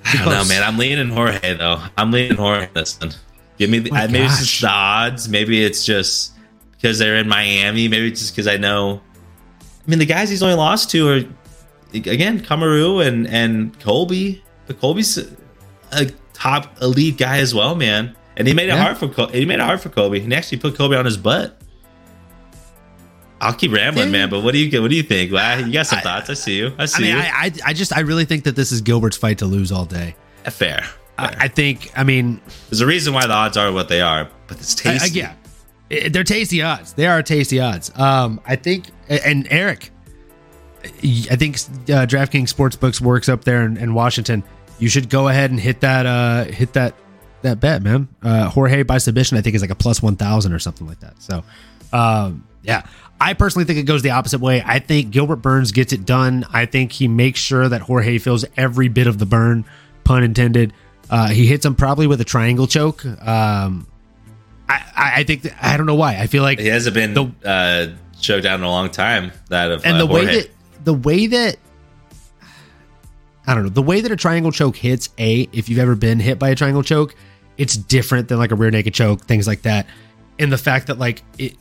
I don't know, man. I'm leaning Jorge though. I'm leaning Jorge this one. Give me the, uh, maybe it's just the odds. Maybe it's just because they're in Miami. Maybe it's just because I know. I mean, the guys he's only lost to are again Kamaru and and Colby. But Colby's a top elite guy as well, man. And he made it yeah. hard for he made it hard for Colby. He actually put Colby on his butt. I'll keep rambling, man. But what do you what do you think? Well, you got some I, thoughts. I see you. I see I mean, you. I, I just I really think that this is Gilbert's fight to lose all day. Fair. Fair. I, I, think. I mean, there's a reason why the odds are what they are, but it's tasty. yeah, they're tasty odds. They are tasty odds. Um, I think, and Eric, I think uh, DraftKings Sportsbooks works up there in, in, Washington. You should go ahead and hit that uh, hit that that bet, man. Uh, Jorge by submission, I think is like a plus one thousand or something like that. So, um, yeah, I personally think it goes the opposite way. I think Gilbert Burns gets it done. I think he makes sure that Jorge feels every bit of the burn, pun intended. Uh, he hits him probably with a triangle choke. Um, I, I think that, I don't know why. I feel like he hasn't been the, uh, choked out in a long time. That of and uh, the way that the way that I don't know the way that a triangle choke hits. A if you've ever been hit by a triangle choke, it's different than like a rear naked choke, things like that. And the fact that like it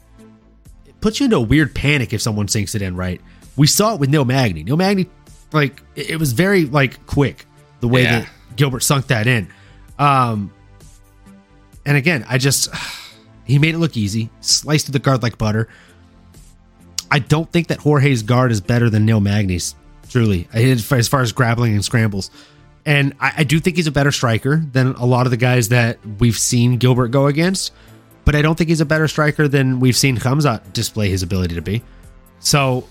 puts you into a weird panic if someone sinks it in right. We saw it with Neil Magny. Neil Magny, like it was very like quick the way yeah. that Gilbert sunk that in. Um, and again, I just he made it look easy, sliced through the guard like butter. I don't think that Jorge's guard is better than Neil Magny's. Truly, as far as grappling and scrambles, and I, I do think he's a better striker than a lot of the guys that we've seen Gilbert go against but I don't think he's a better striker than we've seen Khamzat display his ability to be. So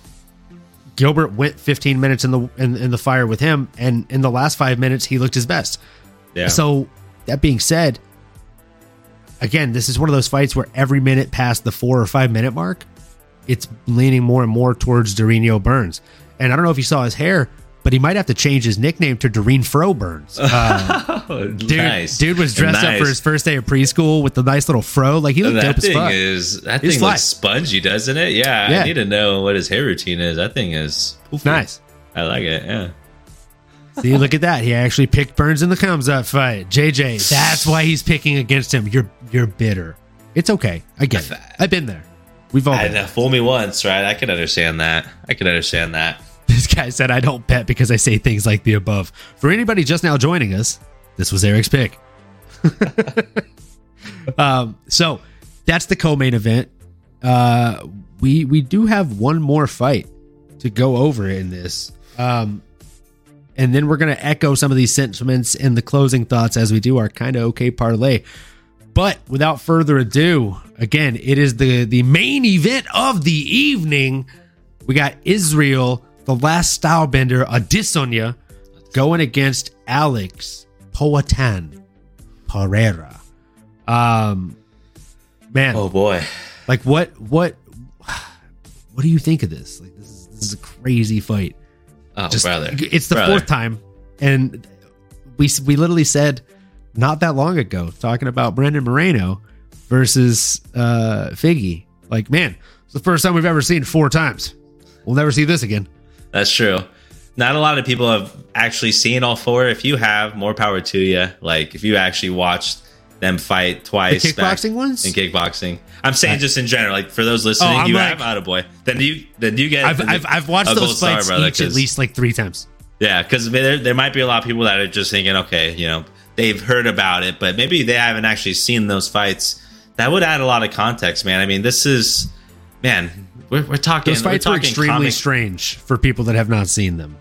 Gilbert went 15 minutes in the in, in, the fire with him, and in the last five minutes he looked his best. Yeah. So that being said, again, this is one of those fights where every minute past the four or five minute mark, it's leaning more and more towards Durinho Burns. And I don't know if you saw his hair, but he might have to change his nickname to Doreen Fro Burns. Uh, dude, nice. dude was dressed nice. up for his first day of preschool with the nice little fro. Like he looked that dope thing as fuck. Is that He's thing fly. looks spongy, doesn't it? Yeah, yeah, I need to know what his hair routine is. That thing is poofy. nice. I like it. Yeah. See, look at that. He actually picked Burns in the comes up fight. JJ, that's why he's picking against him. You're you're bitter. It's okay. I get it. I've been there. We've all been there. fool me once, right? I can understand that. I can understand that. This guy said, I don't bet because I say things like the above. For anybody just now joining us, this was Eric's pick. um, so that's the co main event. Uh, we we do have one more fight to go over in this. Um, and then we're going to echo some of these sentiments in the closing thoughts as we do our kind of okay parlay. But without further ado, again, it is the the main event of the evening. We got Israel the last stylebender, Adesanya, going against Alex Poatan Pereira. Um, man, oh boy, like what, what, what do you think of this? Like this is this is a crazy fight. Oh, Just, brother, it's the brother. fourth time, and we we literally said not that long ago talking about Brandon Moreno versus uh Figgy. Like, man, it's the first time we've ever seen four times. We'll never see this again. That's true. Not a lot of people have actually seen all four. If you have, more power to you. Like if you actually watched them fight twice, the kickboxing ones in kickboxing. I'm saying just in general, like for those listening, oh, you like, have out boy. Then you then you get. I've, I've, I've, watched those fights brother, each at least like three times. Yeah, because there, there might be a lot of people that are just thinking, okay, you know, they've heard about it, but maybe they haven't actually seen those fights. That would add a lot of context, man. I mean, this is, man, we're, we're talking. Those fights were extremely comic- strange for people that have not seen them.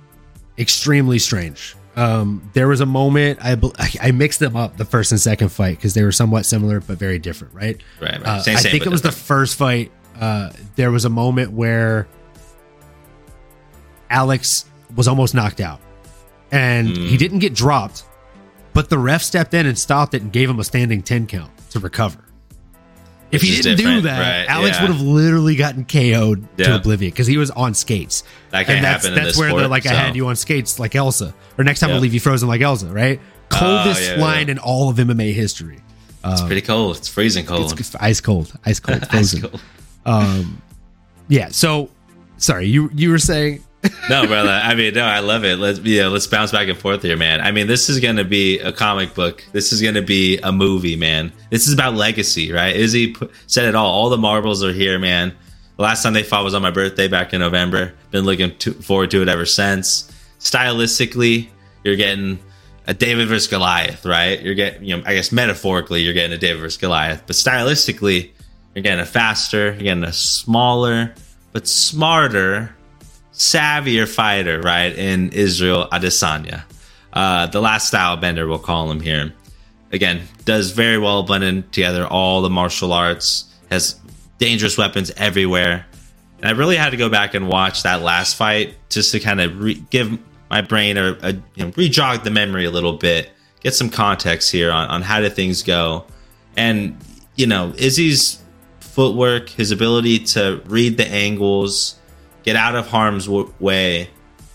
Extremely strange. Um, there was a moment I I mixed them up the first and second fight because they were somewhat similar but very different, right? Right. right. Uh, same, I think it was different. the first fight. Uh, there was a moment where Alex was almost knocked out, and Hmm. he didn't get dropped, but the ref stepped in and stopped it and gave him a standing ten count to recover. If he didn't do that, right, Alex yeah. would have literally gotten KO'd to oblivion because he was on skates. That can and that's, happen in that's where the sport, like I had you on skates like Elsa, or next time Yeah. I'll leave you frozen like Elsa, right? Coldest yeah, yeah. line in all of MMA history. It's pretty cold. It's freezing cold. It's ice cold, ice cold, Ice frozen. cold. Um, yeah. So, sorry, you you were saying no, brother. I mean, no, I love it. Let's yeah, let's bounce back and forth here, man. I mean, this is gonna be a comic book. This is gonna be a movie, man. This is about legacy, right? Izzy said it all. All the marbles are here, man. The last time they fought was on my birthday back in November. Been looking to, forward to it ever since. Stylistically, you're getting a David versus Goliath, right? You're getting, you know, I guess metaphorically, you're getting a David versus Goliath, but stylistically, you're getting a faster, you're getting a smaller, but smarter savvier fighter, right? In Israel Adesanya. Uh, the last style bender, we'll call him here. Again, does very well blending together all the martial arts, has dangerous weapons everywhere. And I really had to go back and watch that last fight just to kind of re- give my brain a, a you know, re-jog the memory a little bit, get some context here on, on how did things go. And, you know, Izzy's footwork, his ability to read the angles, get out of harm's w- way.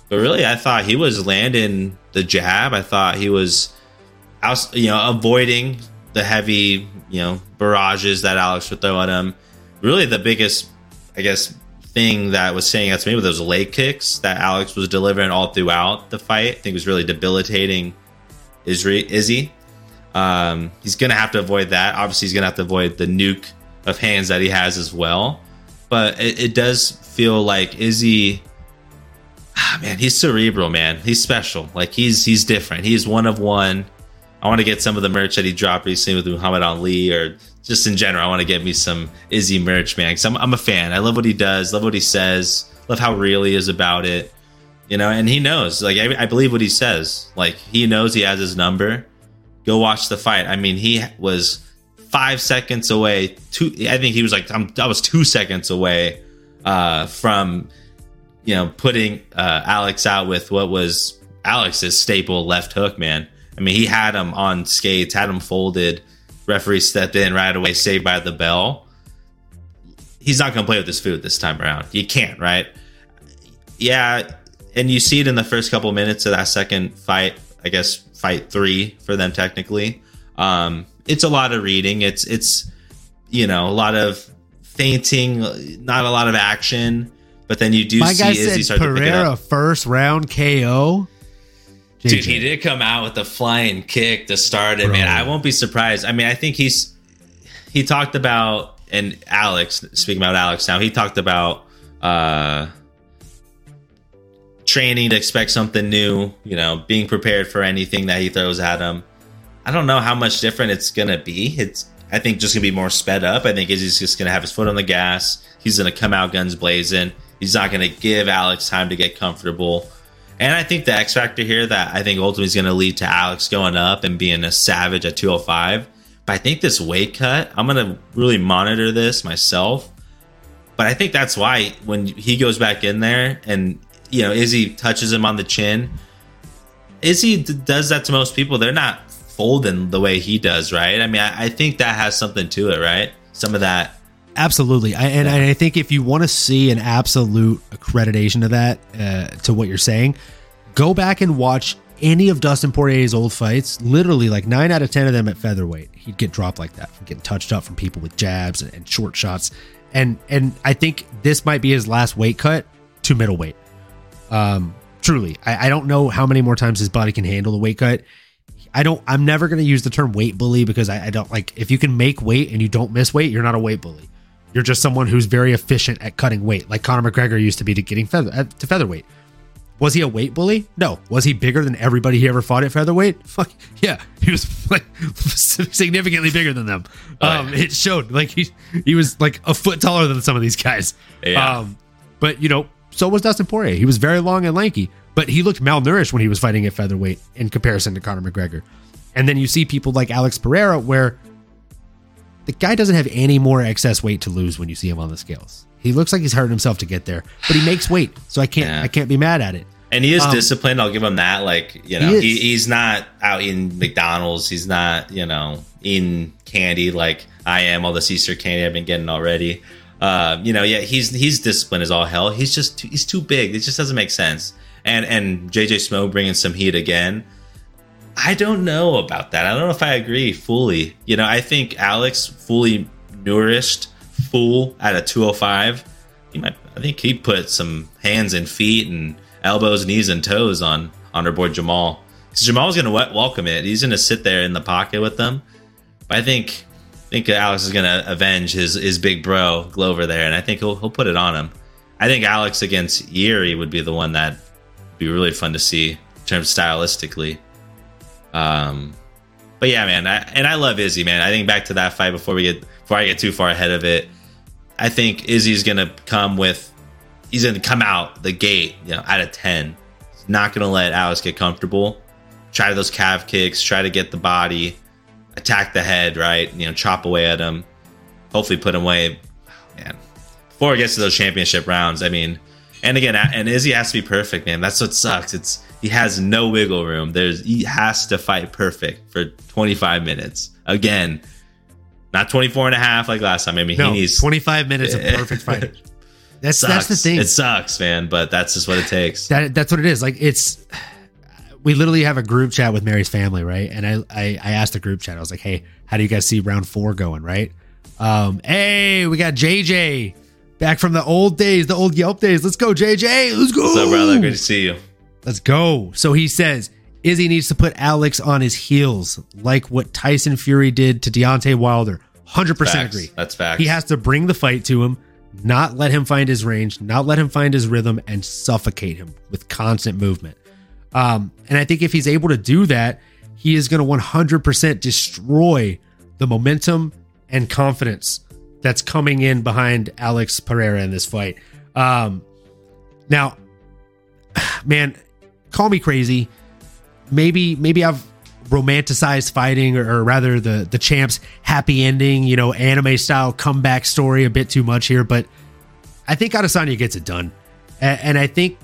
But really, I thought he was landing the jab. I thought he was, you know, avoiding the heavy, you know, barrages that Alex would throw at him. Really, the biggest, I guess, thing that was saying out to me were those leg kicks that Alex was delivering all throughout the fight. I think was really debilitating Isri- Izzy. Um, he's gonna have to avoid that. Obviously, he's gonna have to avoid the nuke of hands that he has as well. But it, it does feel like Izzy. Ah, man, he's cerebral, man. He's special. Like he's he's different. He's one of one. I want to get some of the merch that he dropped recently with Muhammad Ali, or just in general. I want to get me some Izzy merch, man. Because I'm I'm a fan. I love what he does. Love what he says. Love how real he is about it. You know, and he knows. Like I, I believe what he says. Like he knows he has his number. Go watch the fight. I mean, he was five seconds away. Two. I think he was like I'm, I was two seconds away uh, from you know putting uh, Alex out with what was Alex's staple left hook. Man, I mean, he had him on skates, had him folded. Referee stepped in right away, saved by the bell. He's not going to play with his food this time around. You can't, right? Yeah, and you see it in the first couple minutes of that second fight. I guess fight three for them technically. Um, it's a lot of reading. It's it's you know a lot of fainting, not a lot of action. But then you do my see guy Izzy said start to pick it Pereira up. first round KO. Dude, he did come out with a flying kick to start it, Bro. man. I won't be surprised. I mean, I think he's he talked about and Alex speaking about Alex now. He talked about uh training to expect something new. You know, being prepared for anything that he throws at him. I don't know how much different it's gonna be. It's I think just gonna be more sped up. I think Izzy's just gonna have his foot on the gas. He's gonna come out guns blazing. He's not gonna give Alex time to get comfortable. And I think the X factor here that I think ultimately is to lead to Alex going up and being a savage at 205. But I think this weight cut, I'm to really monitor this myself. But I think that's why when he goes back in there and, you know, Izzy touches him on the chin, Izzy does that to most people. They're not folding the way he does, right? I mean, I, I think that has something to it, right? Some of that. Absolutely, I, and I think if you want to see an absolute accreditation of that uh, to what you're saying, go back and watch any of Dustin Poirier's old fights. Literally, like nine out of ten of them at featherweight, he'd get dropped like that from getting touched up from people with jabs and, and short shots. And and I think this might be his last weight cut to middleweight. Um, truly, I, I don't know how many more times his body can handle the weight cut. I don't. I'm never going to use the term weight bully because I, I don't like. If you can make weight and you don't miss weight, you're not a weight bully. You're just someone who's very efficient at cutting weight, like Conor McGregor used to be to getting feather uh, to featherweight. Was he a weight bully? No. Was he bigger than everybody he ever fought at featherweight? Fuck yeah, he was like significantly bigger than them. Oh, Um, it showed like he he was like a foot taller than some of these guys. Yeah. Um, but you know, so was Dustin Poirier. He was very long and lanky, but he looked malnourished when he was fighting at featherweight in comparison to Conor McGregor. And then you see people like Alex Pereira, where the guy doesn't have any more excess weight to lose when you see him on the scales. He looks like he's hurting himself to get there, but he makes weight, so I can't Yeah. I can't be mad at it. And he is Um, disciplined. I'll give him that. Like you know, He he he's not out in McDonald's. He's not you know eating candy like I am. All this Easter candy I've been getting already. Uh, you know, yeah, he's he's disciplined as all hell. He's just too, he's too big. It just doesn't make sense. And and JJ Smo bringing some heat again. I don't know about that. I don't know if I agree fully. You know, I think Alex fully nourished, full at a 205. He might. I think he put some hands and feet and elbows, knees, and toes on on our boy Jamahal. Because Jamahal's going to welcome it. He's going to sit there in the pocket with them. But I think I think Alex is going to avenge his his big bro Glover there, and I think he'll he'll put it on him. I think Alex against Yuri would be the one that be really fun to see in terms stylistically. Um, but yeah, man, I, and I love Izzy, man. I think back to that fight before we get before I get too far ahead of it. I think Izzy's gonna come with he's gonna come out the gate, you know, out of ten. He's not gonna let Alex get comfortable. Try those calf kicks, try to get the body, attack the head, right? You know, chop away at him. Hopefully put him away. Man. Before it gets to those championship rounds, I mean, and again, and Izzy has to be perfect, man. That's what sucks. It's he has no wiggle room. There's he has to fight perfect for 25 minutes. Again, not 24 and a half like last time. I mean, No, he needs 25 minutes of perfect fighting. That's that's the sucks. thing. It sucks, man, but that's just what it takes. That that's what it is. Like it's we literally have a group chat with Mary's family, right? And I, I I asked the group chat. I was like, "Hey, how do you guys see round 4 going, right?" Um, hey, we got JJ back from the old days, the old Yelp days. Let's go, JJ. Let's go. What's up, brother? Good to see you. Let's go. So he says Izzy needs to put Alex on his heels, like what Tyson Fury did to Deontay Wilder. 100% Facts. agree. That's fact. He has to bring the fight to him, not let him find his range, not let him find his rhythm, and suffocate him with constant movement. Um, and I think if he's able to do that, he is going to 100% destroy the momentum and confidence that's coming in behind Alex Pereira in this fight. Um, now, man, call me crazy. Maybe, maybe I've romanticized fighting, or, or rather, the the champ's happy ending, you know, anime style comeback story a bit too much here. But I think Adesanya gets it done, and, and I think,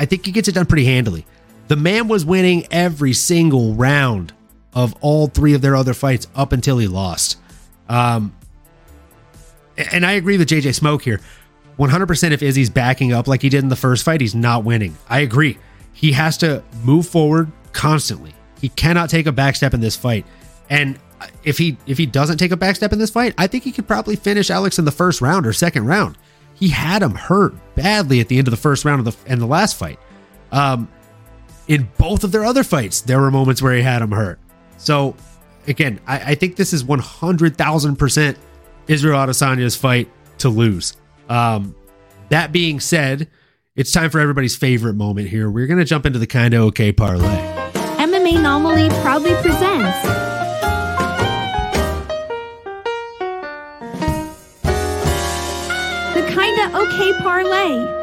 I think he gets it done pretty handily. The man was winning every single round of all three of their other fights up until he lost. Um, and I agree with JJ Smoke here. 100% if Izzy's backing up like he did in the first fight, he's not winning. I agree. He has to move forward constantly. He cannot take a backstep in this fight. And if he if he doesn't take a backstep in this fight, I think he could probably finish Alex in the first round or second round. He had him hurt badly at the end of the first round of the and the last fight. Um, in both of their other fights, there were moments where he had him hurt. So again, I, I think this is one hundred thousand percent Israel Adesanya's fight to lose. Um, that being said, it's time for everybody's favorite moment here. We're gonna jump into the kind of okay parlay. MMA Anomaly proudly presents the Kinda Okay Parlay.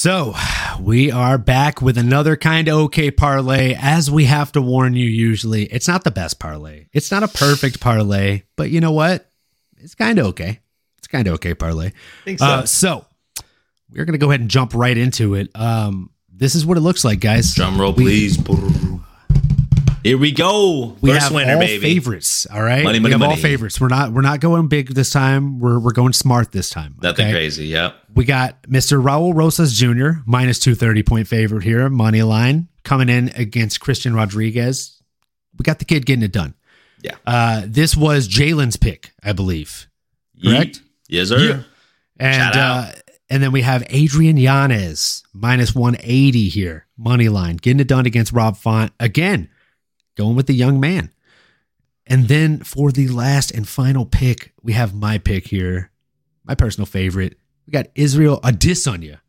So we are back with another kind of okay parlay. As we have to warn you, usually it's not the best parlay. It's not a perfect parlay, but you know what? It's kind of okay. It's kind of okay parlay. I think so. Uh, so we're gonna go ahead and jump right into it. Um, this is what it looks like, guys. Drum roll, We- please. Here we go. We First have winner, all baby. favorites. All right, Money, we money, have all money. favorites. We're not we're not going big this time. We're we're going smart this time. Nothing okay? crazy. Yep. We got Mr. Raul Rosas Jr. minus two thirty point favorite here, money line coming in against Christian Rodriguez. We got the kid getting it done. Yeah. Uh, this was Jalen's pick, I believe. Correct? Yes, sir. Yeah. And uh, and then we have Adrian Yanez minus 180 here, money line, getting it done against Rob Font. Again, going with the young man. And then for the last and final pick, we have my pick here, my personal favorite. We got Israel Adesanya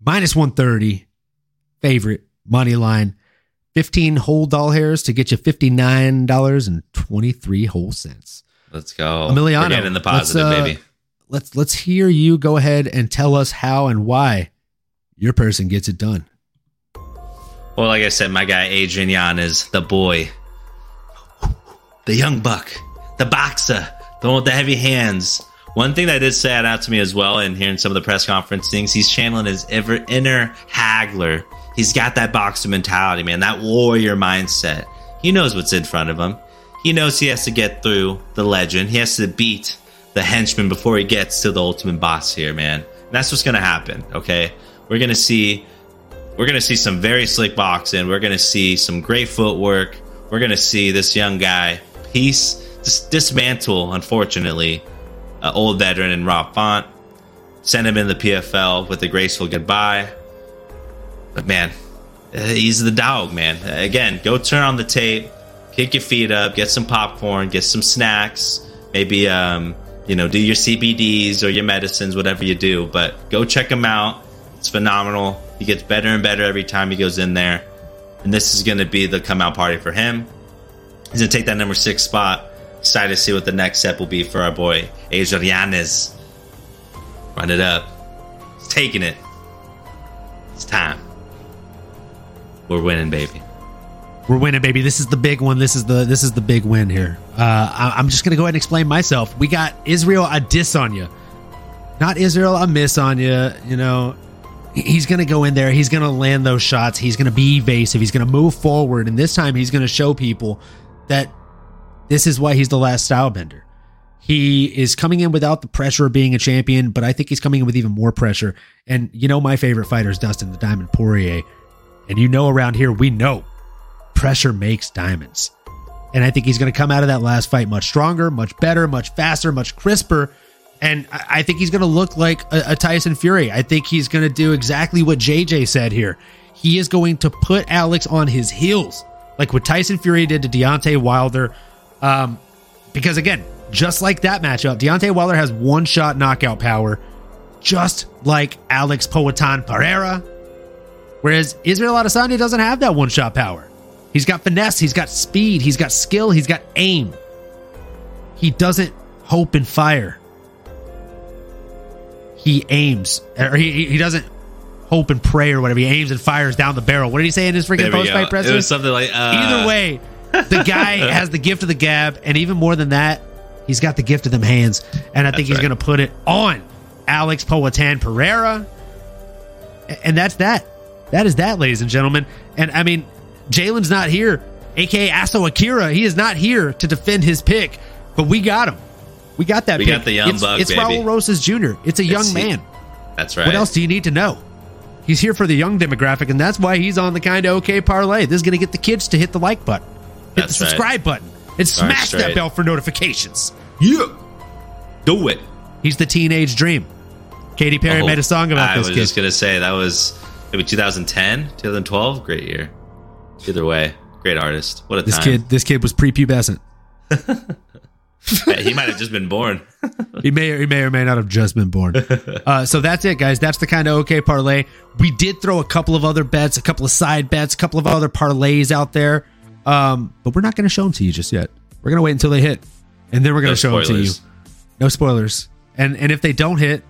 minus 130 favorite money line. 15 whole doll hairs to get you $59.23 whole cents. Let's go. Emiliano, We're getting the let's, positive, uh, baby. Let's let's hear you go ahead and tell us how and why your person gets it done. Well, like I said, my guy Adrian Yanez the boy, the young buck, the boxer, the one with the heavy hands. One thing that did stand out to me as well, and hearing some of the press conference things, he's channeling his ever inner Hagler. He's got that boxer mentality, man, that warrior mindset. He knows what's in front of him. He knows he has to get through the legend. He has to beat the henchman before he gets to the ultimate boss here, man. And that's what's gonna happen. Okay, we're gonna see we're going to see some very slick boxing. We're going to see some great footwork. We're going to see this young guy piece just dismantle, unfortunately, uh, old veteran in Rob Font. Send him in the PFL with a graceful goodbye. But man, uh, he's the dog, man. Again, go turn on the tape, kick your feet up, get some popcorn, get some snacks, maybe um, you know, do your CBDs or your medicines, whatever you do. But go check him out. It's phenomenal. He gets better and better every time he goes in there. And this is going to be the come out party for him. He's going to take that number six spot. Excited to see what the next step will be for our boy, Adrianes. Run it up. He's taking it. It's time. We're winning, baby. We're winning, baby. This is the big one. This is the this is the big win here. Uh, I, I'm just gonna go ahead and explain myself. We got Israel a diss on you, not Israel a miss on you. You know, he's gonna go in there. He's gonna land those shots. He's gonna be evasive. He's gonna move forward, and this time he's gonna show people that this is why he's the last style bender. He is coming in without the pressure of being a champion, but I think he's coming in with even more pressure. And you know, my favorite fighter is Dustin the Diamond Poirier, and you know, around here we know pressure makes diamonds. And I think he's going to come out of that last fight much stronger, much better, much faster, much crisper. And I think he's going to look like a, a Tyson Fury. I think he's going to do exactly what JJ said here. He is going to put Alex on his heels, like what Tyson Fury did to Deontay Wilder. Um, because again, just like that matchup, Deontay Wilder has one shot knockout power, just like Alex Poatan Pereira. Whereas Israel Adesanya doesn't have that one shot power. He's got finesse, he's got speed, he's got skill, he's got aim. He doesn't hope and fire. He aims, or he, he doesn't hope and pray or whatever. He aims and fires down the barrel. What did he say in his freaking post fight It was something like uh, Either way, the guy has the gift of the gab, and even more than that, he's got the gift of them hands. And I think That's he's right. going to put it on Alex Poatan Pereira. And that's that. That is that, ladies and gentlemen. And I mean, Jalen's not here, aka Aso Akira. He is not here to defend his pick, but we got him. We got that We pick. got the young it's, buck, It's baby. Raul Rosas Jr. It's a young It's- man. That's right. What else do you need to know? He's here for the young demographic, and that's why he's on the kind of okay parlay. This is going to get the kids to hit the like button, hit That's the right. subscribe button, and smash that bell for notifications. Yeah. Do it. He's the teenage dream. Katy Perry Oh, made a song about I this I was kid. just gonna say that was maybe 2010, 2012. Great year. Either way, great artist. What a this time. kid, this kid was prepubescent. he might have just been born. He may or he may or may not have just been born. Uh, so that's it, guys. That's the kind of okay parlay. We did throw a couple of other bets, a couple of side bets, a couple of other parlays out there, um, but we're not going to show them to you just yet. We're going to wait until they hit, and then we're going No to show them to you. No spoilers. And and if they don't hit,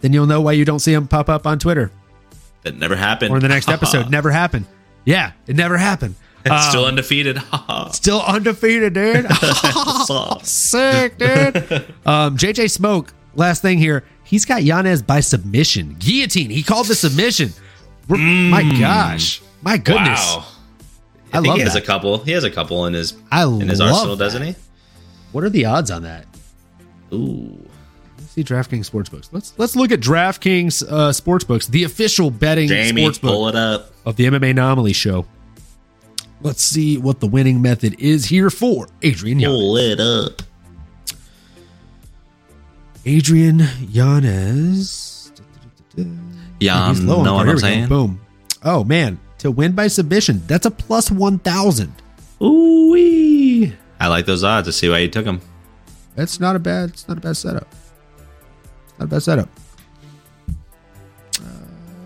then you'll know why you don't see them pop up on Twitter That never happened. or in the next episode. never happened. Yeah, it never happened. It's still Um, undefeated. still undefeated, dude. Sick, dude. Um, JJ Smoke. Last thing here, he's got Yanez by submission, guillotine. He called the submission. We're- My gosh, my goodness. Wow. I think love he has that. a couple. He has a couple in his I in his arsenal, that. doesn't he? What are the odds on that? Ooh. Let's see DraftKings sportsbooks. Let's let's look at DraftKings uh, sportsbooks, the official betting Jamie, sportsbook pull it up. of the MMA Anomaly show. Let's see what the winning method is here for Adrian Yanez. Pull it up. Adrian Yanez. Yeah, He's low on know what I'm saying? Boom. Oh man, to win by submission, that's a plus one thousand. Ooh wee. I like those odds. Let's see why you took them. That's not a bad. It's not a bad setup. It's not a bad setup.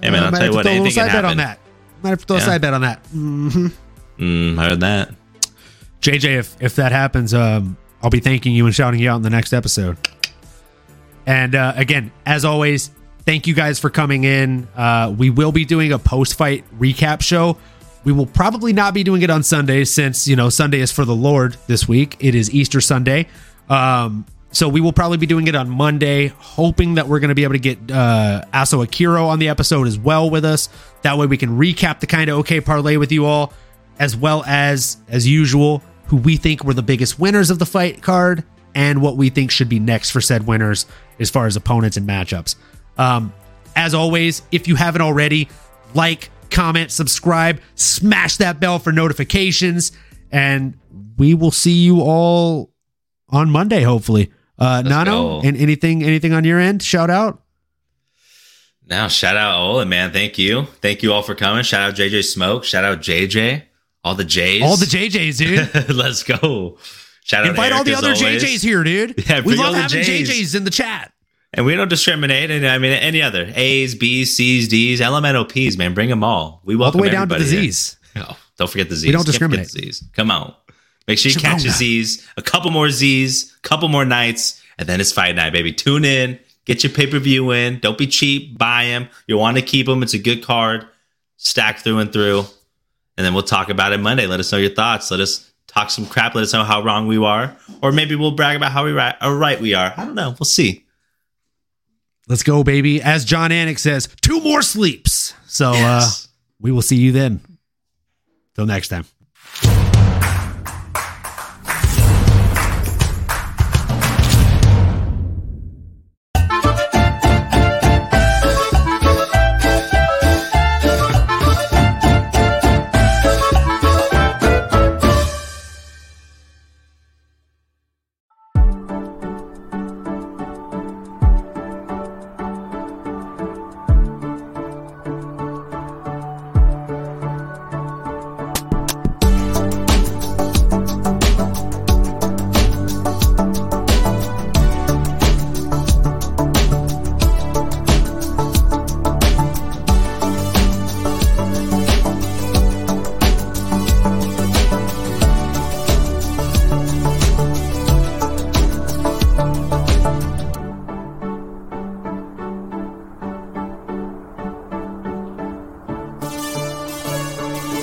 Hey man, I I'll tell you what, throw a little anything can side bet on happen. that. Might have to throw a side bet on that. Mm-hmm. Mm, I heard that. JJ, if if that happens, um, I'll be thanking you and shouting you out in the next episode. And uh, again, as always, thank you guys for coming in. Uh, we will be doing a post fight recap show. We will probably not be doing it on Sunday since you know Sunday is for the Lord this week. It is Easter Sunday, um, so we will probably be doing it on Monday, hoping that we're going to be able to get uh, Aso Akiro on the episode as well with us. That way, we can recap the kind of okay parlay with you all as well as, as usual, who we think were the biggest winners of the fight card and what we think should be next for said winners as far as opponents and matchups. Um, as always, if you haven't already, like, comment, subscribe, smash that bell for notifications, and we will see you all on Monday, hopefully. Uh, Nano, go. and anything, anything on your end? Shout out. Now, shout out Olin, man. Thank you. Thank you all for coming. Shout out JJ Smoke. Shout out JJ. All the J's. All the JJs, dude. Let's go. Shout out Invite Eric all the other always. JJs here, dude. Yeah, we love having Js. JJs in the chat. And we don't discriminate. And I mean, any other A's, B's, C's, D's, elemental P's, man. Bring them all. We All welcome the way down to the. Z's. Oh, don't forget the Z's. We don't Can't forget discriminate. the Z's. Come on. Make sure you catch the Z's, a couple more Z's, couple more nights, and then it's fight night, baby. Tune in, get your pay per view in. Don't be cheap. Buy them. You want to keep them. It's a good card, Stack through and through. And then we'll talk about it Monday. Let us know your thoughts. Let us talk some crap. Let us know how wrong we are, or maybe we'll brag about how we right, or right we are. I don't know. We'll see. Let's go, baby. As Jon Anik says, two more sleeps. So uh, we will see you then. Till next time.